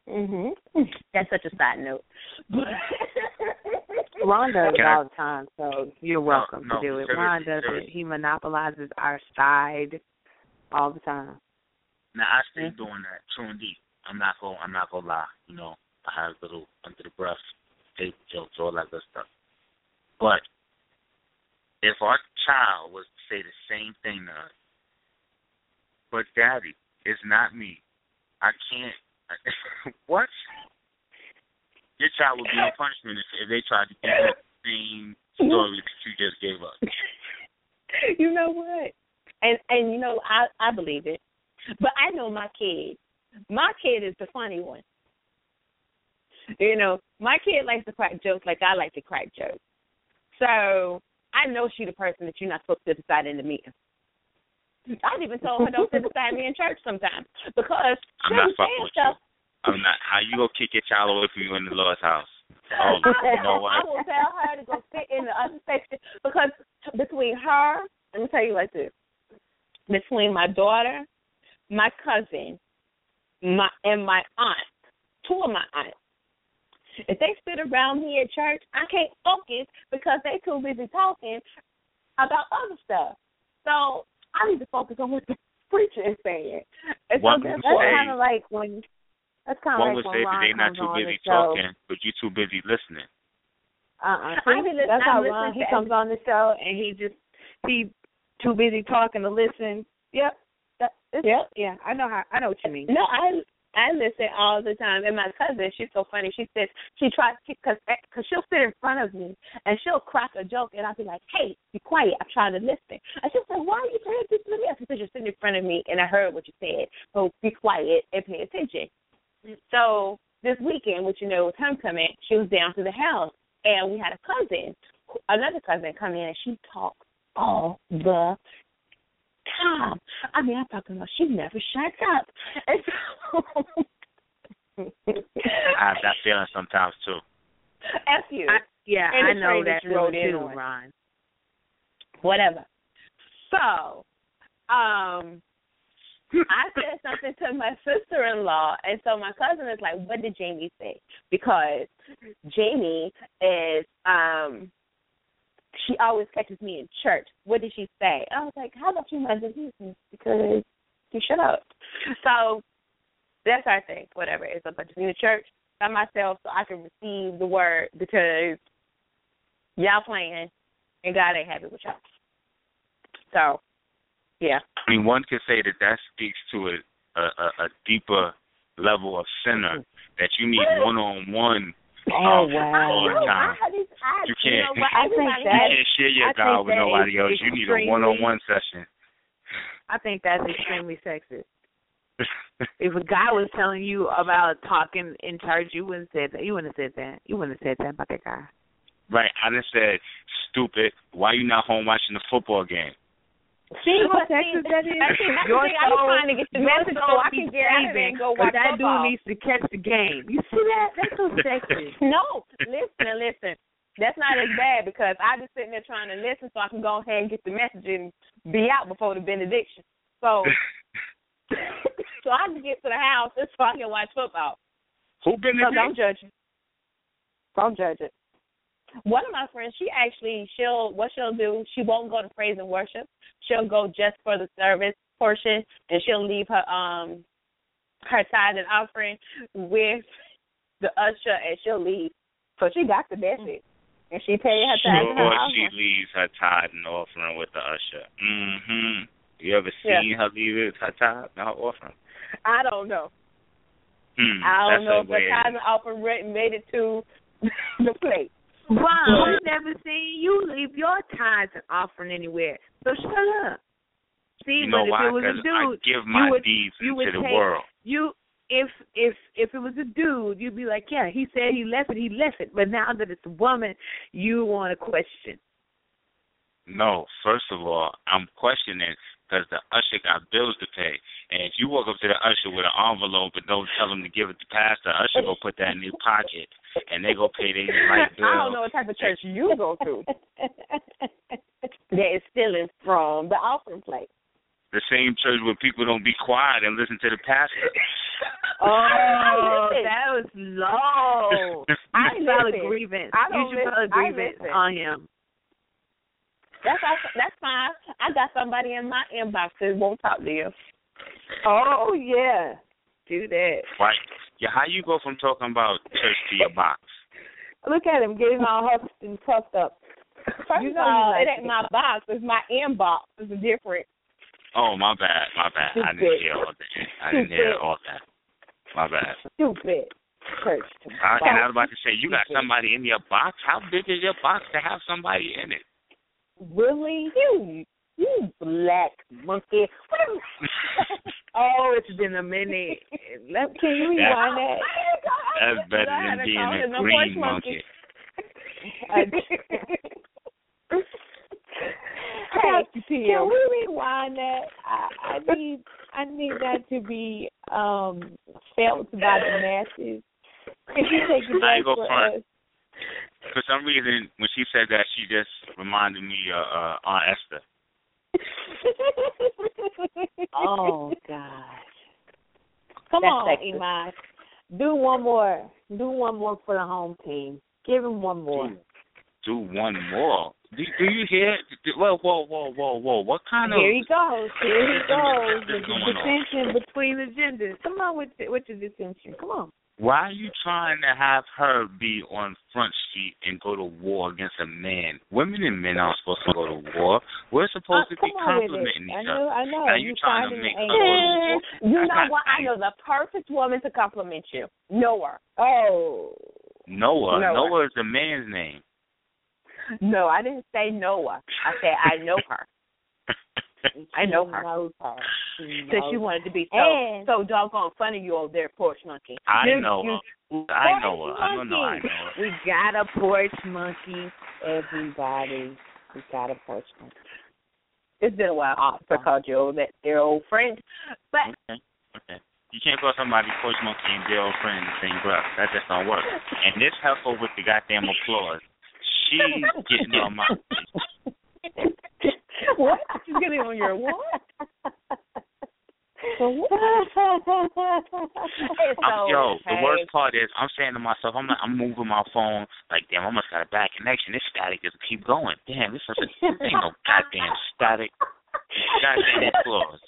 Mhm. That's such a side note. But Ron does it all the time, so you're welcome no, to do it. serious- Ron does serious. it. He monopolizes our side all the time. now I stay doing that true and deep. I'm not gonna, I'm not gonna lie. You know, I have little under the breath, tape jokes, all that good stuff. But if our child was to say the same thing to us, but daddy, it's not me. I can't. what? Your child would be on punishment if, if they tried to do the same story that you just gave us. you know what? And and you know I I believe it. But I know my kid. My kid is the funny one. You know, my kid likes to crack jokes like I like to crack jokes. So I know she's the person that you're not supposed to decide in the meeting. I've even told her don't sit beside me in church sometimes because I'm not fucking stuff. I'm not. How you gonna kick your child away from you in the Lord's house? Oh, you know what? I will tell her to go sit in the other section because between her, let me tell you like this: between my daughter, my cousin, my and my aunt, two of my aunts. If they sit around me at church, I can't focus because they too busy talking about other stuff. So I need to focus on what the preacher is saying. And so that's kind of like when that's kind of One like would say that they're not too busy the show. talking, but you're too busy listening. Uh-uh. I be That's how listening Ron he comes on the show and he just he too busy talking to listen. Yep. That, Yep. Yeah, I know how I know what you mean. No, I I listen all the time. And my cousin, she's so funny. She says she tries because because eh, she'll sit in front of me and she'll crack a joke, and I'll be like, "Hey, be quiet. I'm trying to listen." And she'll say, "Why are you saying this to me?" I said, "Because you're sitting in front of me, and I heard what you said. So be quiet and pay attention." So this weekend, which you know was homecoming, she was down to the house, and we had a cousin, another cousin, come in, and she talked all the time. I mean, I'm talking about she never shuts up. And so, I have that feeling sometimes too. F you. I, yeah, And I know that that you rode in too. Ron. Whatever. So, um, I said something to my sister in law, and so my cousin is like, "What did Jamie say?" Because Jamie is um she always catches me in church. What did she say? I was like, How about you mind listen? Because you shut up. So that's our thing. Whatever. It's up to me in church by myself so I can receive the word because y'all playing and God ain't happy with y'all. So yeah. I mean, one could say that that speaks to a a, a, a deeper level of sinner that you need one on one. Oh, um, wow. All the time. I, I, You can't. You know, I think You that- can't share your I God with nobody else. You need a one on one session. I think that's extremely sexist. If a guy was telling you about talking in church, you wouldn't say that. You wouldn't have said that. You wouldn't have said that about that guy. right. I just said, stupid. Why you not home watching the football game? See You know what what sexist that is? That's the Your thing. I'm trying to get the message so I can get out of there and go But watch that football. dude needs to catch the game. You see that? That's so sexist. No, listen, listen. That's not as bad because I just sitting there trying to listen so I can go ahead and get the message and be out before the benediction. So, so I can get to the house and so I can watch football. Who been So don't judge it. Don't judge it. One of my friends, she actually she'll what she'll do, she won't go to praise and worship. She'll go just for the service portion and she'll leave her um her tithe and offering with the usher and she'll leave. So she got the message. And she paid her tithe and her Or she offering. leaves her tithe and offering with the usher. Mm-hmm. You ever Yeah. seen her leave it, her tithe and her offering? I don't know. Hmm. I don't know a if the way. tithe and offering made it to the plate. Ron, we never seen you leave your tithes and offering anywhere. So shut up. See, You know but why? if it was a 'Cause dude, I give my you would, deeds you would into the take, world. You if if if it was a dude, you'd be like, yeah, he said he left it, he left it. But now that it's a woman, you want to question. No, first of all, I'm questioning because the usher got bills to pay. And if you walk up to the usher with an envelope and don't tell him to give it to pastor, usher go put that in his pocket and they go pay their light bill. I don't know what type of church you go to that is stealing from the offering plate. The same church where people don't be quiet and listen to the pastor. Oh, oh that was low. I You should file a grievance. I You don't should file a grievance on him. That's all, that's fine. I got somebody in my inbox that won't talk to you. Oh yeah, do that. Right? Yeah, how you go from talking about church to your box? Look at him getting all huffed and puffed up. First You of all, like it ain't my box. It's my inbox. It's different. Oh, my bad, my bad. I didn't hear all that. I didn't hear all that. My bad. Stupid church. I, and I was about to say, you got somebody in your box. How big is your box to have somebody in it? Really huge. You black monkey. oh, it's been a minute. Let, can you rewind that? That's better than being a green monkey. Hey, can we rewind that? I, I need I need that to be um felt by the masses. Can you take it back for front. us? For some reason, when she said that, she just reminded me of uh, Aunt Esther. Oh gosh! Come That's on, sexy. Iman. Do one more. Do one more for the home team. Give him one more. Do, do one more. Do, do you hear? Whoa, whoa, whoa, whoa, whoa! What kind of? Here he goes. Here he goes. the dissension between the genders. Come on with the, with the dissension. Come on. Why are you trying to have her be on Front Street and go to war against a man? Women and men aren't supposed to go to war. We're supposed uh, to be complimenting each other. I know, I know. Now you, you trying to make her You know what? I know the perfect woman to compliment you. Noah. Oh. Noah. Noah. Noah is a man's name. No, I didn't say Noah. I said I know her. I know her. Knows her. Because she, she wanted to be so and, so doggone funny you over there, porch monkey. I you, know you, her. I know her. I don't know. I know her. We got a porch monkey, everybody. We got a porch monkey. It's been a while awesome. I called you that their old friend, but okay. okay. You can't call somebody porch monkey and their old friend in the same breath. That just don't work. And this helpful with the goddamn applause. She's getting on my what? She's getting on your what? What? I'm, yo, the worst part is I'm saying to myself, I'm like, I'm moving my phone like, damn, I must got a bad connection. This static just keep going. Damn, this is a, this ain't no goddamn static. Goddamn applause.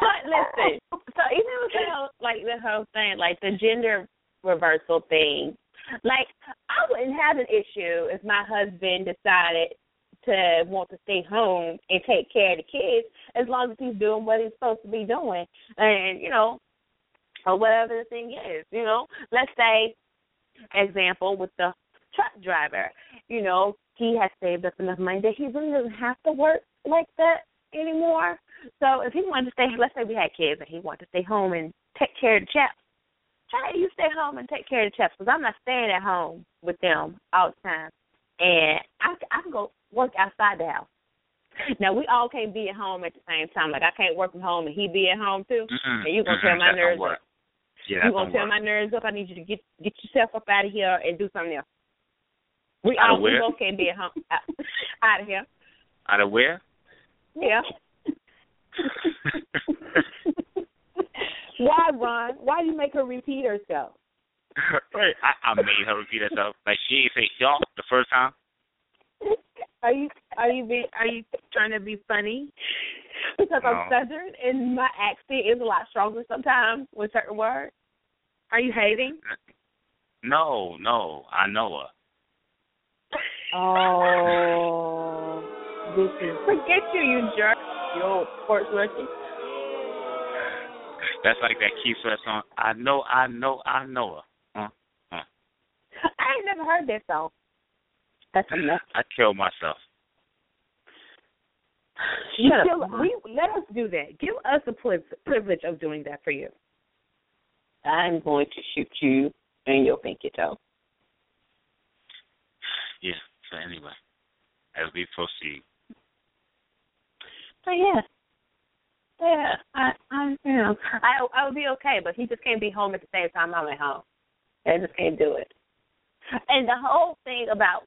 but listen, so even with the whole, like the whole thing, like the gender reversal thing, like I wouldn't have an issue if my husband decided to want to stay home and take care of the kids as long as he's doing what he's supposed to be doing and you know or whatever the thing is you know. Let's say example with the truck driver you know he has saved up enough money that he really doesn't have to work like that anymore. So if he wanted to stay let's say we had kids and he wanted to stay home and take care of the chaps hey you stay home and take care of the chaps? Because i'm not staying at home with them all the time and I, I can go work outside the house. Now we all can't be at home at the same time. Like I can't work from home and he be at home too. Mm-mm, and you gonna tear my nerves up. Yeah, you gonna tear my nerves up. I need you to get get yourself up out of here and do something else. We out all we both can't be at home out, out of here. Out of where? Yeah. Why, Ron? Why do you make her repeat herself? right. I, I made her repeat herself. Like she ain't say y'all the first time. Are you are you be, are you trying to be funny? Because no. I'm southern and my accent is a lot stronger sometimes with certain words. Are you hating? No, no, I know her. Oh, this is forget you, you jerk, you sports monkey. That's like that Keith Sweat song. I know, I know, I know her. Huh? Huh. I ain't never heard that song. That's enough. I killed myself. Shut up. We, let us do that. Give us the privilege of doing that for you. I'm going to shoot you in your pinky toe. Yeah. So anyway, as we proceed. But yeah, yeah, I, I, you know, I, I would be okay, but he just can't be home at the same time I'm at home. I just can't do it. And the whole thing about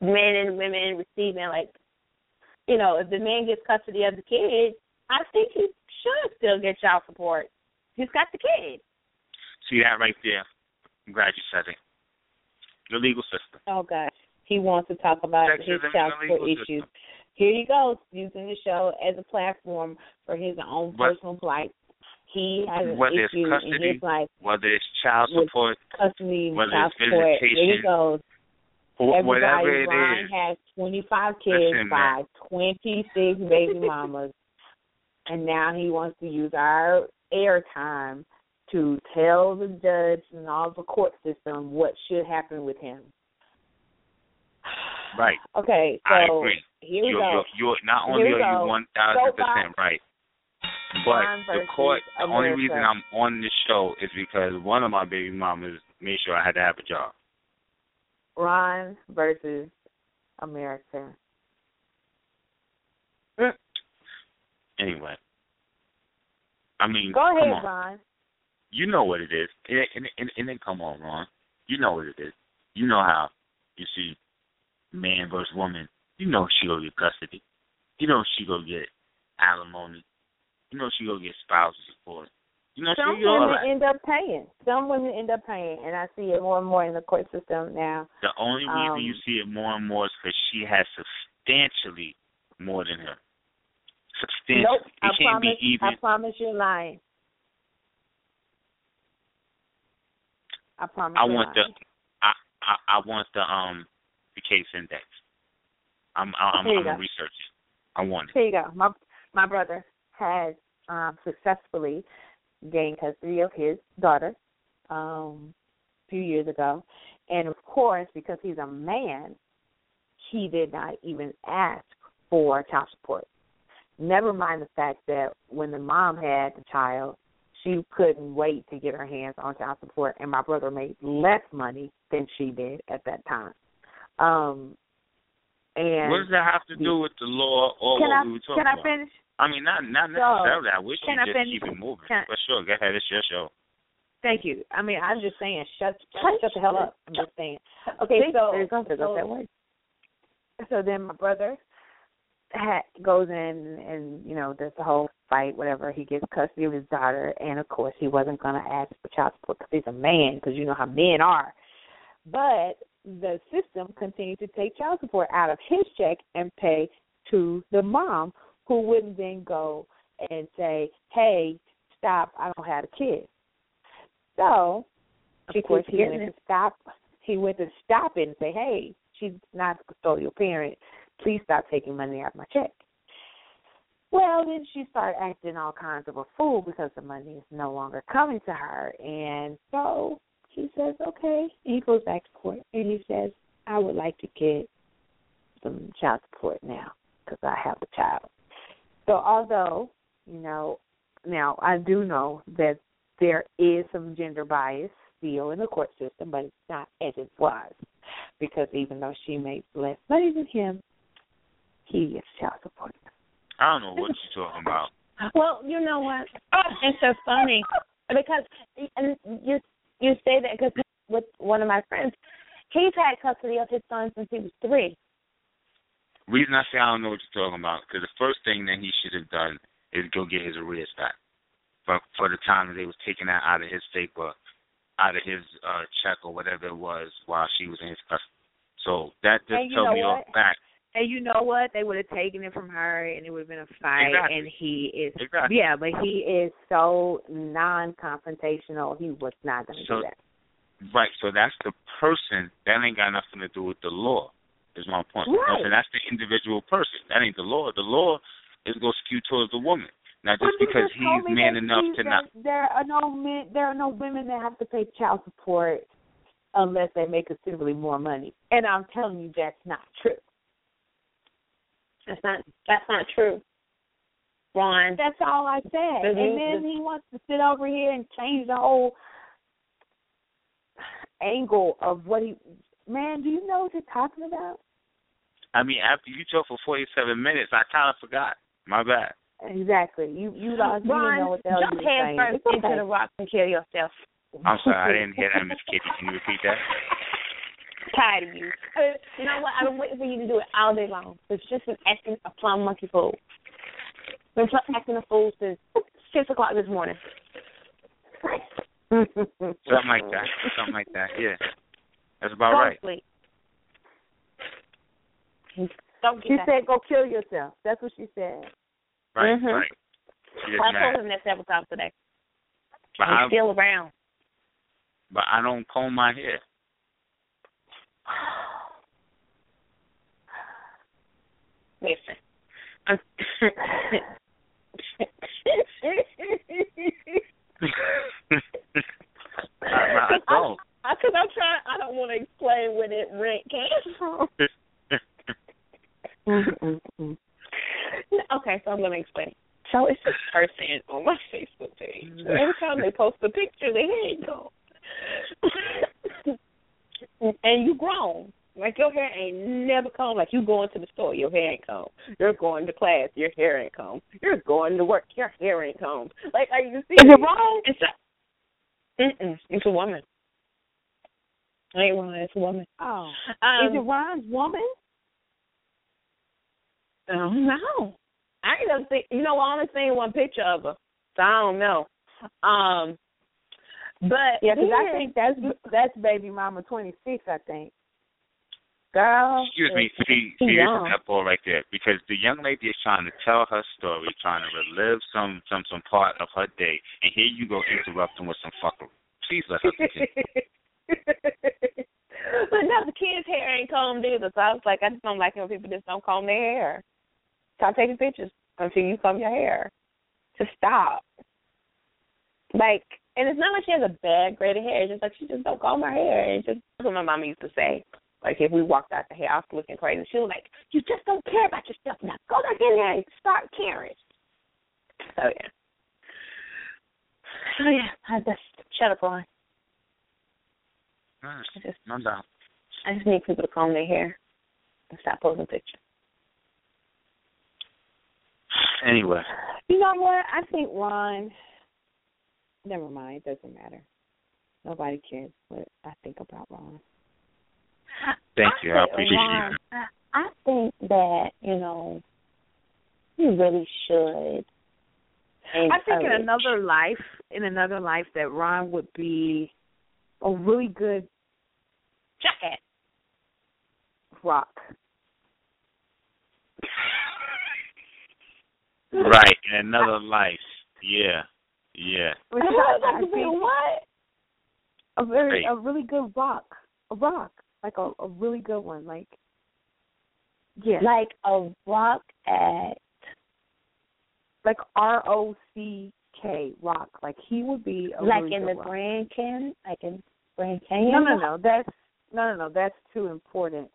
men and women receiving like you know, if the man gets custody of the kid, I think he should still get child support. He's got the kid. See that right there. I'm glad you said it. The legal system. Oh gosh. He wants to talk about his child support issues. System. Here he goes, using the show as a platform for his own what, personal plight. He has an whether issue custody, in his life. Whether it's child support, custody, whether child it's support. visitation, Here he goes. Everybody, whatever it Ron is. has 25 kids Listen, by 26 baby mamas, and now he wants to use our airtime to tell the judge and all the court system what should happen with him. Right. Okay, so I agree. here we you're, go. You're, you're not only are you one thousand percent right, but the court. The only reason I'm on this show is because one of my baby mamas made sure I had to have a job. Ron versus America. Mm. Anyway, I mean, Go come ahead, on. Ron. You know what it is. And, and, and, and then come on, Ron. You know what it is. You know how you see man versus woman. You know she gonna get custody. You know she gonna get alimony. You know she gonna get spousal support. You know Some women end up paying. Some women end up paying, and I see it more and more in the court system now. The only reason um, you see it more and more is because she has substantially more than him. Substantially. Nope, it I can't promise. be even. I promise you're lying. I promise. I want the. I, I I want the um the case index. I'm I'm, I'm go. gonna research it. I want it. Here you go. My my brother has um, successfully gained custody of his daughter um, a few years ago, and of course, because he's a man, he did not even ask for child support. Never mind the fact that when the mom had the child, she couldn't wait to get her hands on child support, and my brother made less money than she did at that time. Um, and what does that have to do with the law or can what I we were talking can I about? finish? I mean, not not So, necessarily. I wish you I just finish? keep it moving. Can- but sure, go ahead. It's your show. Thank you. I mean, I'm just saying, shut shut, shut the hell up. I'm just saying. Okay, See, so there's something so, that way. so then my brother ha goes in and you know does the whole fight, whatever. He gets custody of his daughter, and of course he wasn't going to ask for child support because he's a man, because you know how men are. But the system continued to take child support out of his check and pay to the mom, who wouldn't then go and say, "Hey, stop! I don't have a kid." So, She of course, he went to stop. He went to stop it and say, "Hey, she's not a custodial parent. Please stop taking money out of my check." Well, then she started acting all kinds of a fool because the money is no longer coming to her, and so he says, "Okay." And he goes back to court and he says, "I would like to get some child support now because I have a child." So, although you know, now I do know that there is some gender bias still in the court system, but it's not as it was because even though she makes less money than him, he gets child support. I don't know what you're talking about. Well, you know what? It's so funny because and you you say that because with one of my friends, he's had custody of his son since he was three. Reason I say I don't know what you're talking about because the first thing that he should have done is go get his arrears back for for the time that they was taking that out of his paper, out of his uh check or whatever it was while she was in his custody. So that just tells me what? off back. And you know what? They would have taken it from her, and it would have been a fight. Exactly. And he is, Exactly. yeah, but he is so non-confrontational. He was not going to So- do that. Right. So that's the person. That ain't got nothing to do with the law. Is my point. You know Right. saying? that's the individual person. That ain't the law. The law is going to skew towards the woman. Now, just But because just he's man enough he- to not. There are no men. There are no women that have to pay child support unless they make considerably more money. And I'm telling you, that's not true. That's not that's not true. Ron. That's all I said. Mhm. And then he wants to sit over here and change the whole angle of what he. Man, do you know what you're talking about? I mean, after you talk for 47 minutes, I kind of forgot. My bad. Exactly. You you lost. You know what the hell jump you were head first It's into the rock and kill yourself. I'm sorry, I didn't hear that, Miss Kitty. Can you repeat that? Tired of you. You know what? I've been waiting for you to do it all day long. It's just been acting a plum monkey fool. Been pl- acting a fool since six o'clock this morning. Something like that. Something like that. Yeah. That's about Go right. sleep. Don't get She that. said, "Go kill yourself." That's what she said. Right, Mhm. right. She is I mad. told him that several times today. But I'm I, still around. but I don't comb my hair. Listen. I'm I, I don't. Because I'm trying. I don't want to explain where that rent came from. okay, so I'm gonna explain. So it's this person on my Facebook page. Every time they post a picture, they ain't go. and you grown. Like your hair ain't never combed. Like you going to the store, your hair ain't combed. You're going to class, your hair ain't combed. You're going to work, your hair ain't combed. Like are you serious? Is it wrong? It's a, mm-mm, it's a woman. I ain't one. It's a woman. Oh, Um, is it Ron's woman? Oh no. I ain't never seen you know, I only seen one picture of her. So I don't know. Um but Yeah, because I think that's that's baby mama twenty six. I think. Girl. Excuse me, see, Too see, this young. is that ball right there. Because the young lady is trying to tell her story, trying to relive some some some part of her day, and here you go interrupting with some fuckery. Please let her continue. but now the kids' hair ain't combed either. So I was like, I just don't like it when people just don't comb their hair. Stop taking pictures until you comb your hair. To stop. Like, and it's not like she has a bad grade of hair. It's just like she just don't comb her hair. It's just that's what my mom used to say. Like if we walked out the house looking crazy, she was like, "You just don't care about yourself now. Go back in there and start caring." So yeah. So yeah, I just shut up, Ron. Nice. I just No doubt. I just need people to comb their hair and stop posting pictures. Anyway, You know what? I think Ron. Never mind. It doesn't matter. Nobody cares what I think about Ron. thank you. I think, appreciate Ron, you. I, I think that you know you really should. I think in another life, in another life, that Ron would be a really good jacket. rock. Right, in another life. Yeah, yeah. Which I I, like I to be think what? a very Great. a really good rock, a rock, like a a really good one, like yeah, Like a rock at like R O C K rock. Like he would be a like really in good the rock. Grand Canyon, like in Grand Canyon. No, no, no. That's no, no, no. That's too important.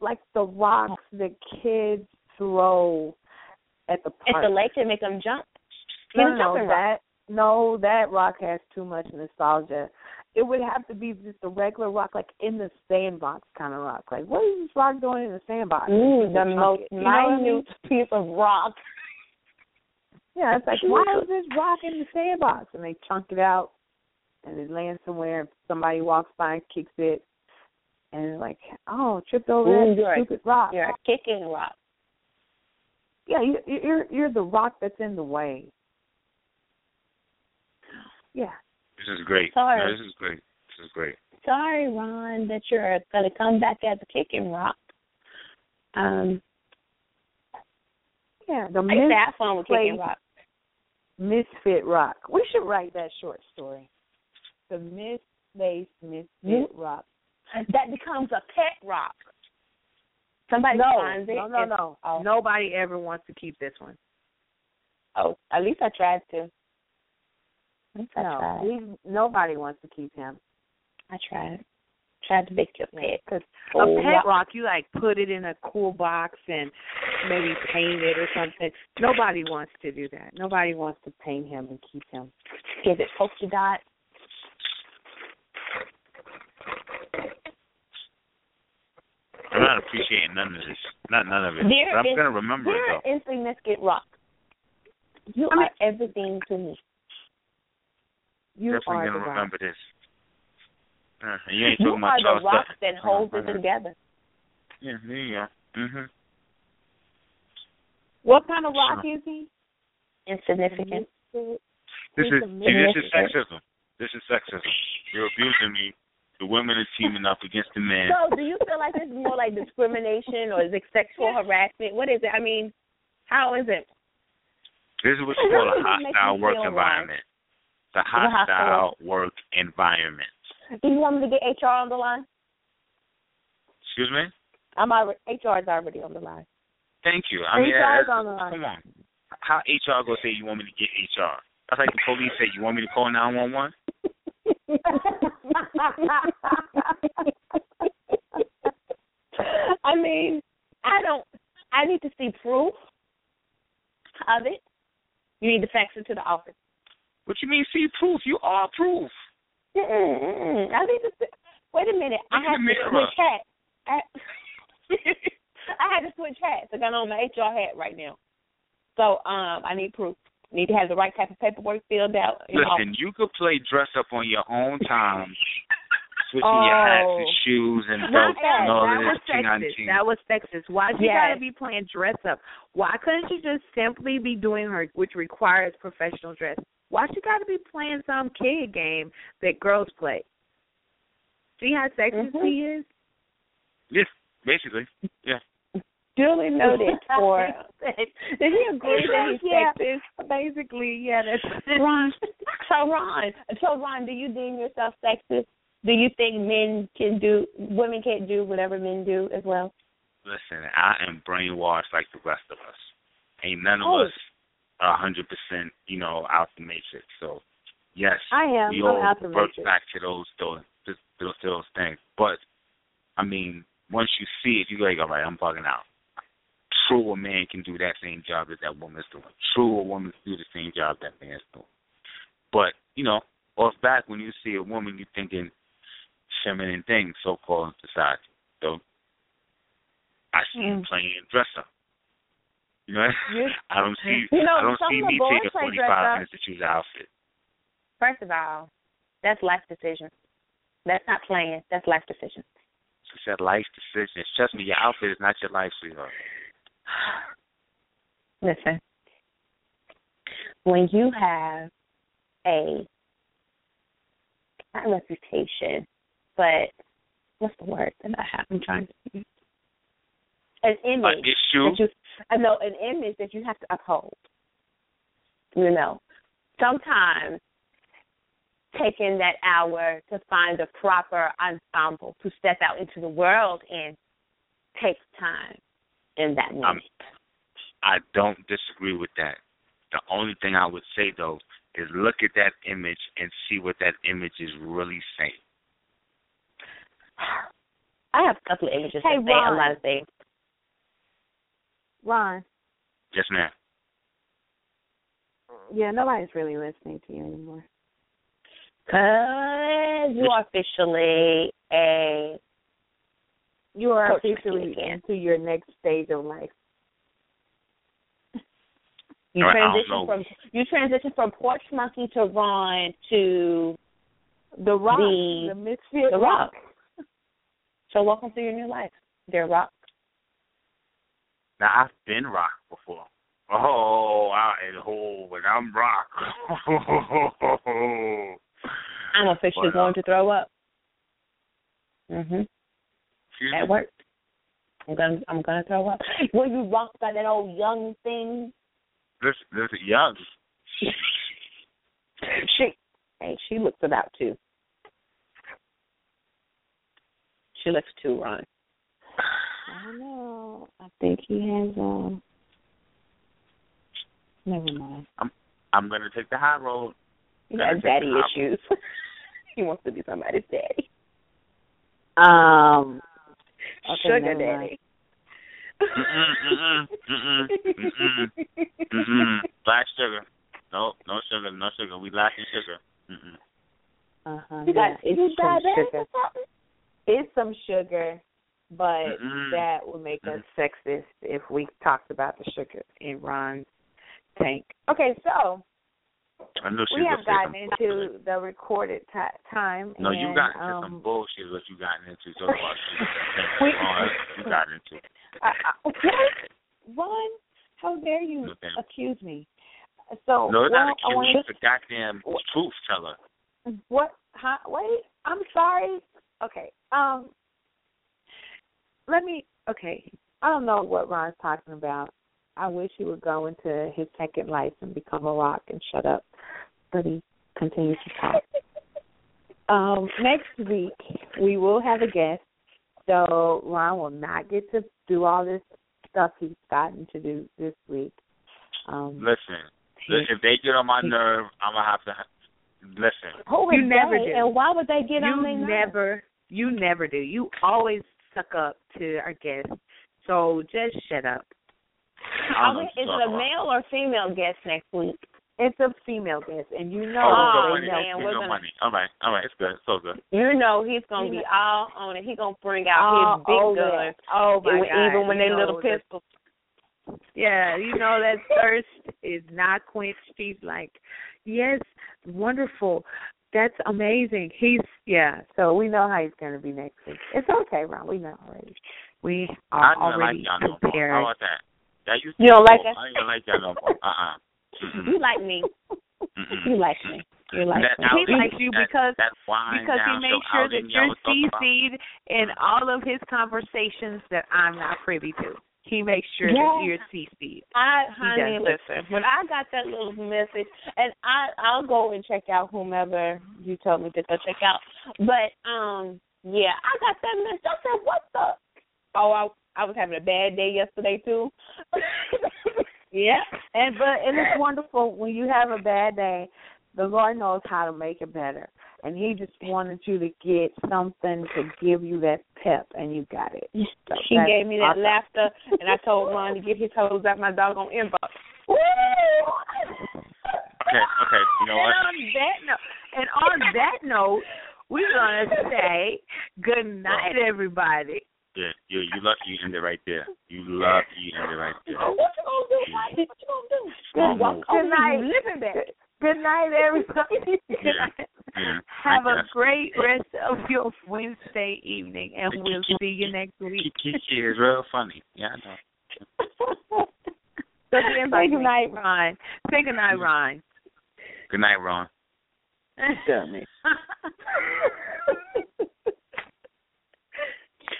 Like the rocks that kids throw at the At the lake to make them jump. no, Get no, no, jumping rock. that no, that rock has too much nostalgia. It would have to be just a regular rock, like in the sandbox kind of rock. Like, what is this rock doing in the sandbox? Ooh, the most it. You I mean? minute piece of rock. Yeah, it's like, why is this rock in the sandbox? And they chunk it out, and it lands somewhere. And somebody walks by and kicks it, and it's like, oh, tripped over Ooh, that stupid rock. You're a kicking rock. Yeah, you, you're you're the rock that's in the way. Yeah. This is great. Sorry. No, this is great. This is great. Sorry, Ron, that you're going to come back as a kicking rock. Um, Yeah, the I used to mis- have fun with kicking rock. misfit rock. We should write that short story. The misplaced misfit You- rock. That becomes a pet rock. Somebody No, finds it. no, no, no. Oh, Nobody ever wants to keep this one. oh, at least I tried to. At least I No, tried. nobody wants to keep him. I tried. Tried to make your pet. Because Oh, a pet rock. rock, you like put it in a cool box and maybe paint it or something. Nobody wants to do that. Nobody wants to paint him and keep him. Give it polka dot. I'm not appreciating none of this. Not none of it. There but I'm is- gonna remember it You're though. insignificant rock. You I mean- are everything to me. You Definitely are gonna the rock. remember this. Uh, and you ain't You talking about are y'all the rock stuff. that holds it together. Yeah, there you go. Mhm. What kind of rock is he? Insignificant. This is a see, this is misfit. sexism. This is sexism. You're abusing me. The women are teaming up against the men. So, do you feel like this is more like discrimination or is it sexual harassment? What is it? I mean, how is it? This is what It you call a doesn't make me hostile work environment. It's a a hostile hostile work environment. Do you want me to get HR on the line? Excuse me? I'm already HR is already on the line. Thank you. I mean, HR is on the line. come on. How HR gonna say you want me to get HR? That's like the police say you want me to call nine one one. I mean, I don't. I need to see proof of it. You need to fax it to the office. What you mean see proof? You are proof. Mm-mm. I need to see. Wait a minute. I have to switch hats. I, I had to switch hats. I got on my HR hat right now. So um, I need proof. Need to have the right type of paperwork filled out. Listen, you could play dress up on your own time, switching oh, your hats and oh. shoes and belts and all that was sexist. That was sexist. Why you yes. gotta be playing dress up? Why couldn't you just simply be doing her, which requires professional dress? Why she gotta be playing some kid game that girls play? See how sexist mm-hmm. he is? Yes, basically. Yeah. Duly noted for. Did he agree that he's yeah, sexist? Basically, yeah. That's Ron. So Ron, so Ron, do you deem yourself sexist? Do you think men can do, women can't do whatever men do as well? Listen, I am brainwashed like the rest of us. Ain't none of oh. us a hundred percent, you know, out the matrix. So yes, I am. we I'm all out the revert back to those those those those things. But I mean, once you see it, you go like, all right, I'm bugging out. True, a man can do that same job that that woman is doing. True, a woman can do the same job that man's doing. But you know, off back when you see a woman, you're thinking feminine things, so called society. So I see mm. you playing dress up. You know, I don't see. You know, I don't see me taking forty five minutes to choose an outfit. First of all, that's life decision. That's not playing. That's life decision. She said life decisions. Trust me, your outfit is not your life, sweetheart. Listen, when you have a not reputation, but what's the word that I have? I'm trying to an image. An issue. That you, I know an image that you have to uphold. You know, sometimes taking that hour to find the proper ensemble to step out into the world and takes time in that moment. Um, I don't disagree with that. The only thing I would say though is look at that image and see what that image is really saying. I have a couple of images hey, that say Ron. a lot of things. Ron. Yes, ma'am. Yeah, nobody's really listening to you anymore. Cause you are officially a you are Coach officially into your next stage of life. You right, transition from you transition from porch monkey to Ron to the rock, the, the misfit the rock. rock. So welcome to your new life, dear rock. Now I've been rock before. Oh, I oh, when I'm rock. I'm officially Well, going to throw up. Mhm. Excuse That me? worked. I'm gonna I'm gonna throw up. Were you rocked by that old young thing? This this is young. She hey, she looks about two. She looks two, Ron. I don't know. I think he has um. Never mind. I'm I'm gonna take the high road. He has daddy issues. he wants to be somebody's daddy. Um. Okay, Sugar never daddy. Mm-mm, mm-mm, mm-mm, mm-mm, mm-mm. Black sugar. No, no sugar, no sugar. We lacking sugar. Mm-mm. Uh huh. You got yeah, it's you some sugar. or? It's some sugar, but Mm-mm. that would make us sexist if we talked about the sugar in Ron's tank. Okay, so I knew she we was have gotten into bullshit. the recorded ti time. No, you and, got into um, some bullshit. What you gotten into? So about We- you got into. I, I, what? Ron, how dare you No, accuse me? So No, it's well, not I a want cute. It's a goddamn truth teller. What? Huh? Wait. I'm sorry. Okay. Um. Let me. Okay. I don't know what Ron's talking about. I wish he would go into his second life and become a rock and shut up, but he continues to talk. um. Next week we will have a guest, so Ron will not get to do all this stuff he's gotten to do this week. Um. Listen, if they get on my nerve, I'm gonna have to. Listen, Who You never they, do. And why would they get you on their nerves? never you never do. You always suck up to our guests. So just shut up. I don't know mean, what is you're it a male or female guest next week? It's a female guest, and you know oh, we'll go money. man, we'll we're go gonna. Money. All right, all right, it's good. So good. You know he's gonna be all on it. He's gonna bring out his big oh, gun. Oh my even, God! even when they little that- pistols. Yeah, you know that thirst is not quenched. He's like, yes, wonderful. That's amazing. He's yeah. So we know how he's going to be next week. It's okay, Ron. We know already. We are don't like already y'all no more. prepared. How about that? That used to You don't be like cool. us? I ain't gonna like y'all no more. Uh uh You like me. You like me. You like That me. He outing, likes you that- because that wine because he down makes sure that y'all you're was talking about. CC'd in all of his conversations that I'm not privy to. He makes sure Yeah. that you're CC'd. I honey, does. listen. When I got that little message, and I I'll go and check out whomever you told me to go check out. But um, yeah, I got that message. I said, "What the?" Oh, I I was having a bad day yesterday too. Yeah, and but and it's wonderful when you have a bad day. The Lord knows how to make it better, and He just wanted you to get something to give you that pep, and you got it. So she gave me that awesome. laughter, and I told Ron to get his hose out my doggone inbox. Woo! Okay, okay. You know what? And on that note, and on that note, we're gonna say good night, everybody. Yeah, you you lucky you ended right there. You lucky you ended right there. Oh, what you gonna do, What you gonna do? Small Walk Good night. you living better. Good night, everybody. Good Yeah, night. yeah, Have a great rest of your Wednesday evening, and we'll see you next week. Kiki is real funny. Yeah, I know. So Say good night, Ron. Say good night, Ron. Good night, Ron. Dummy.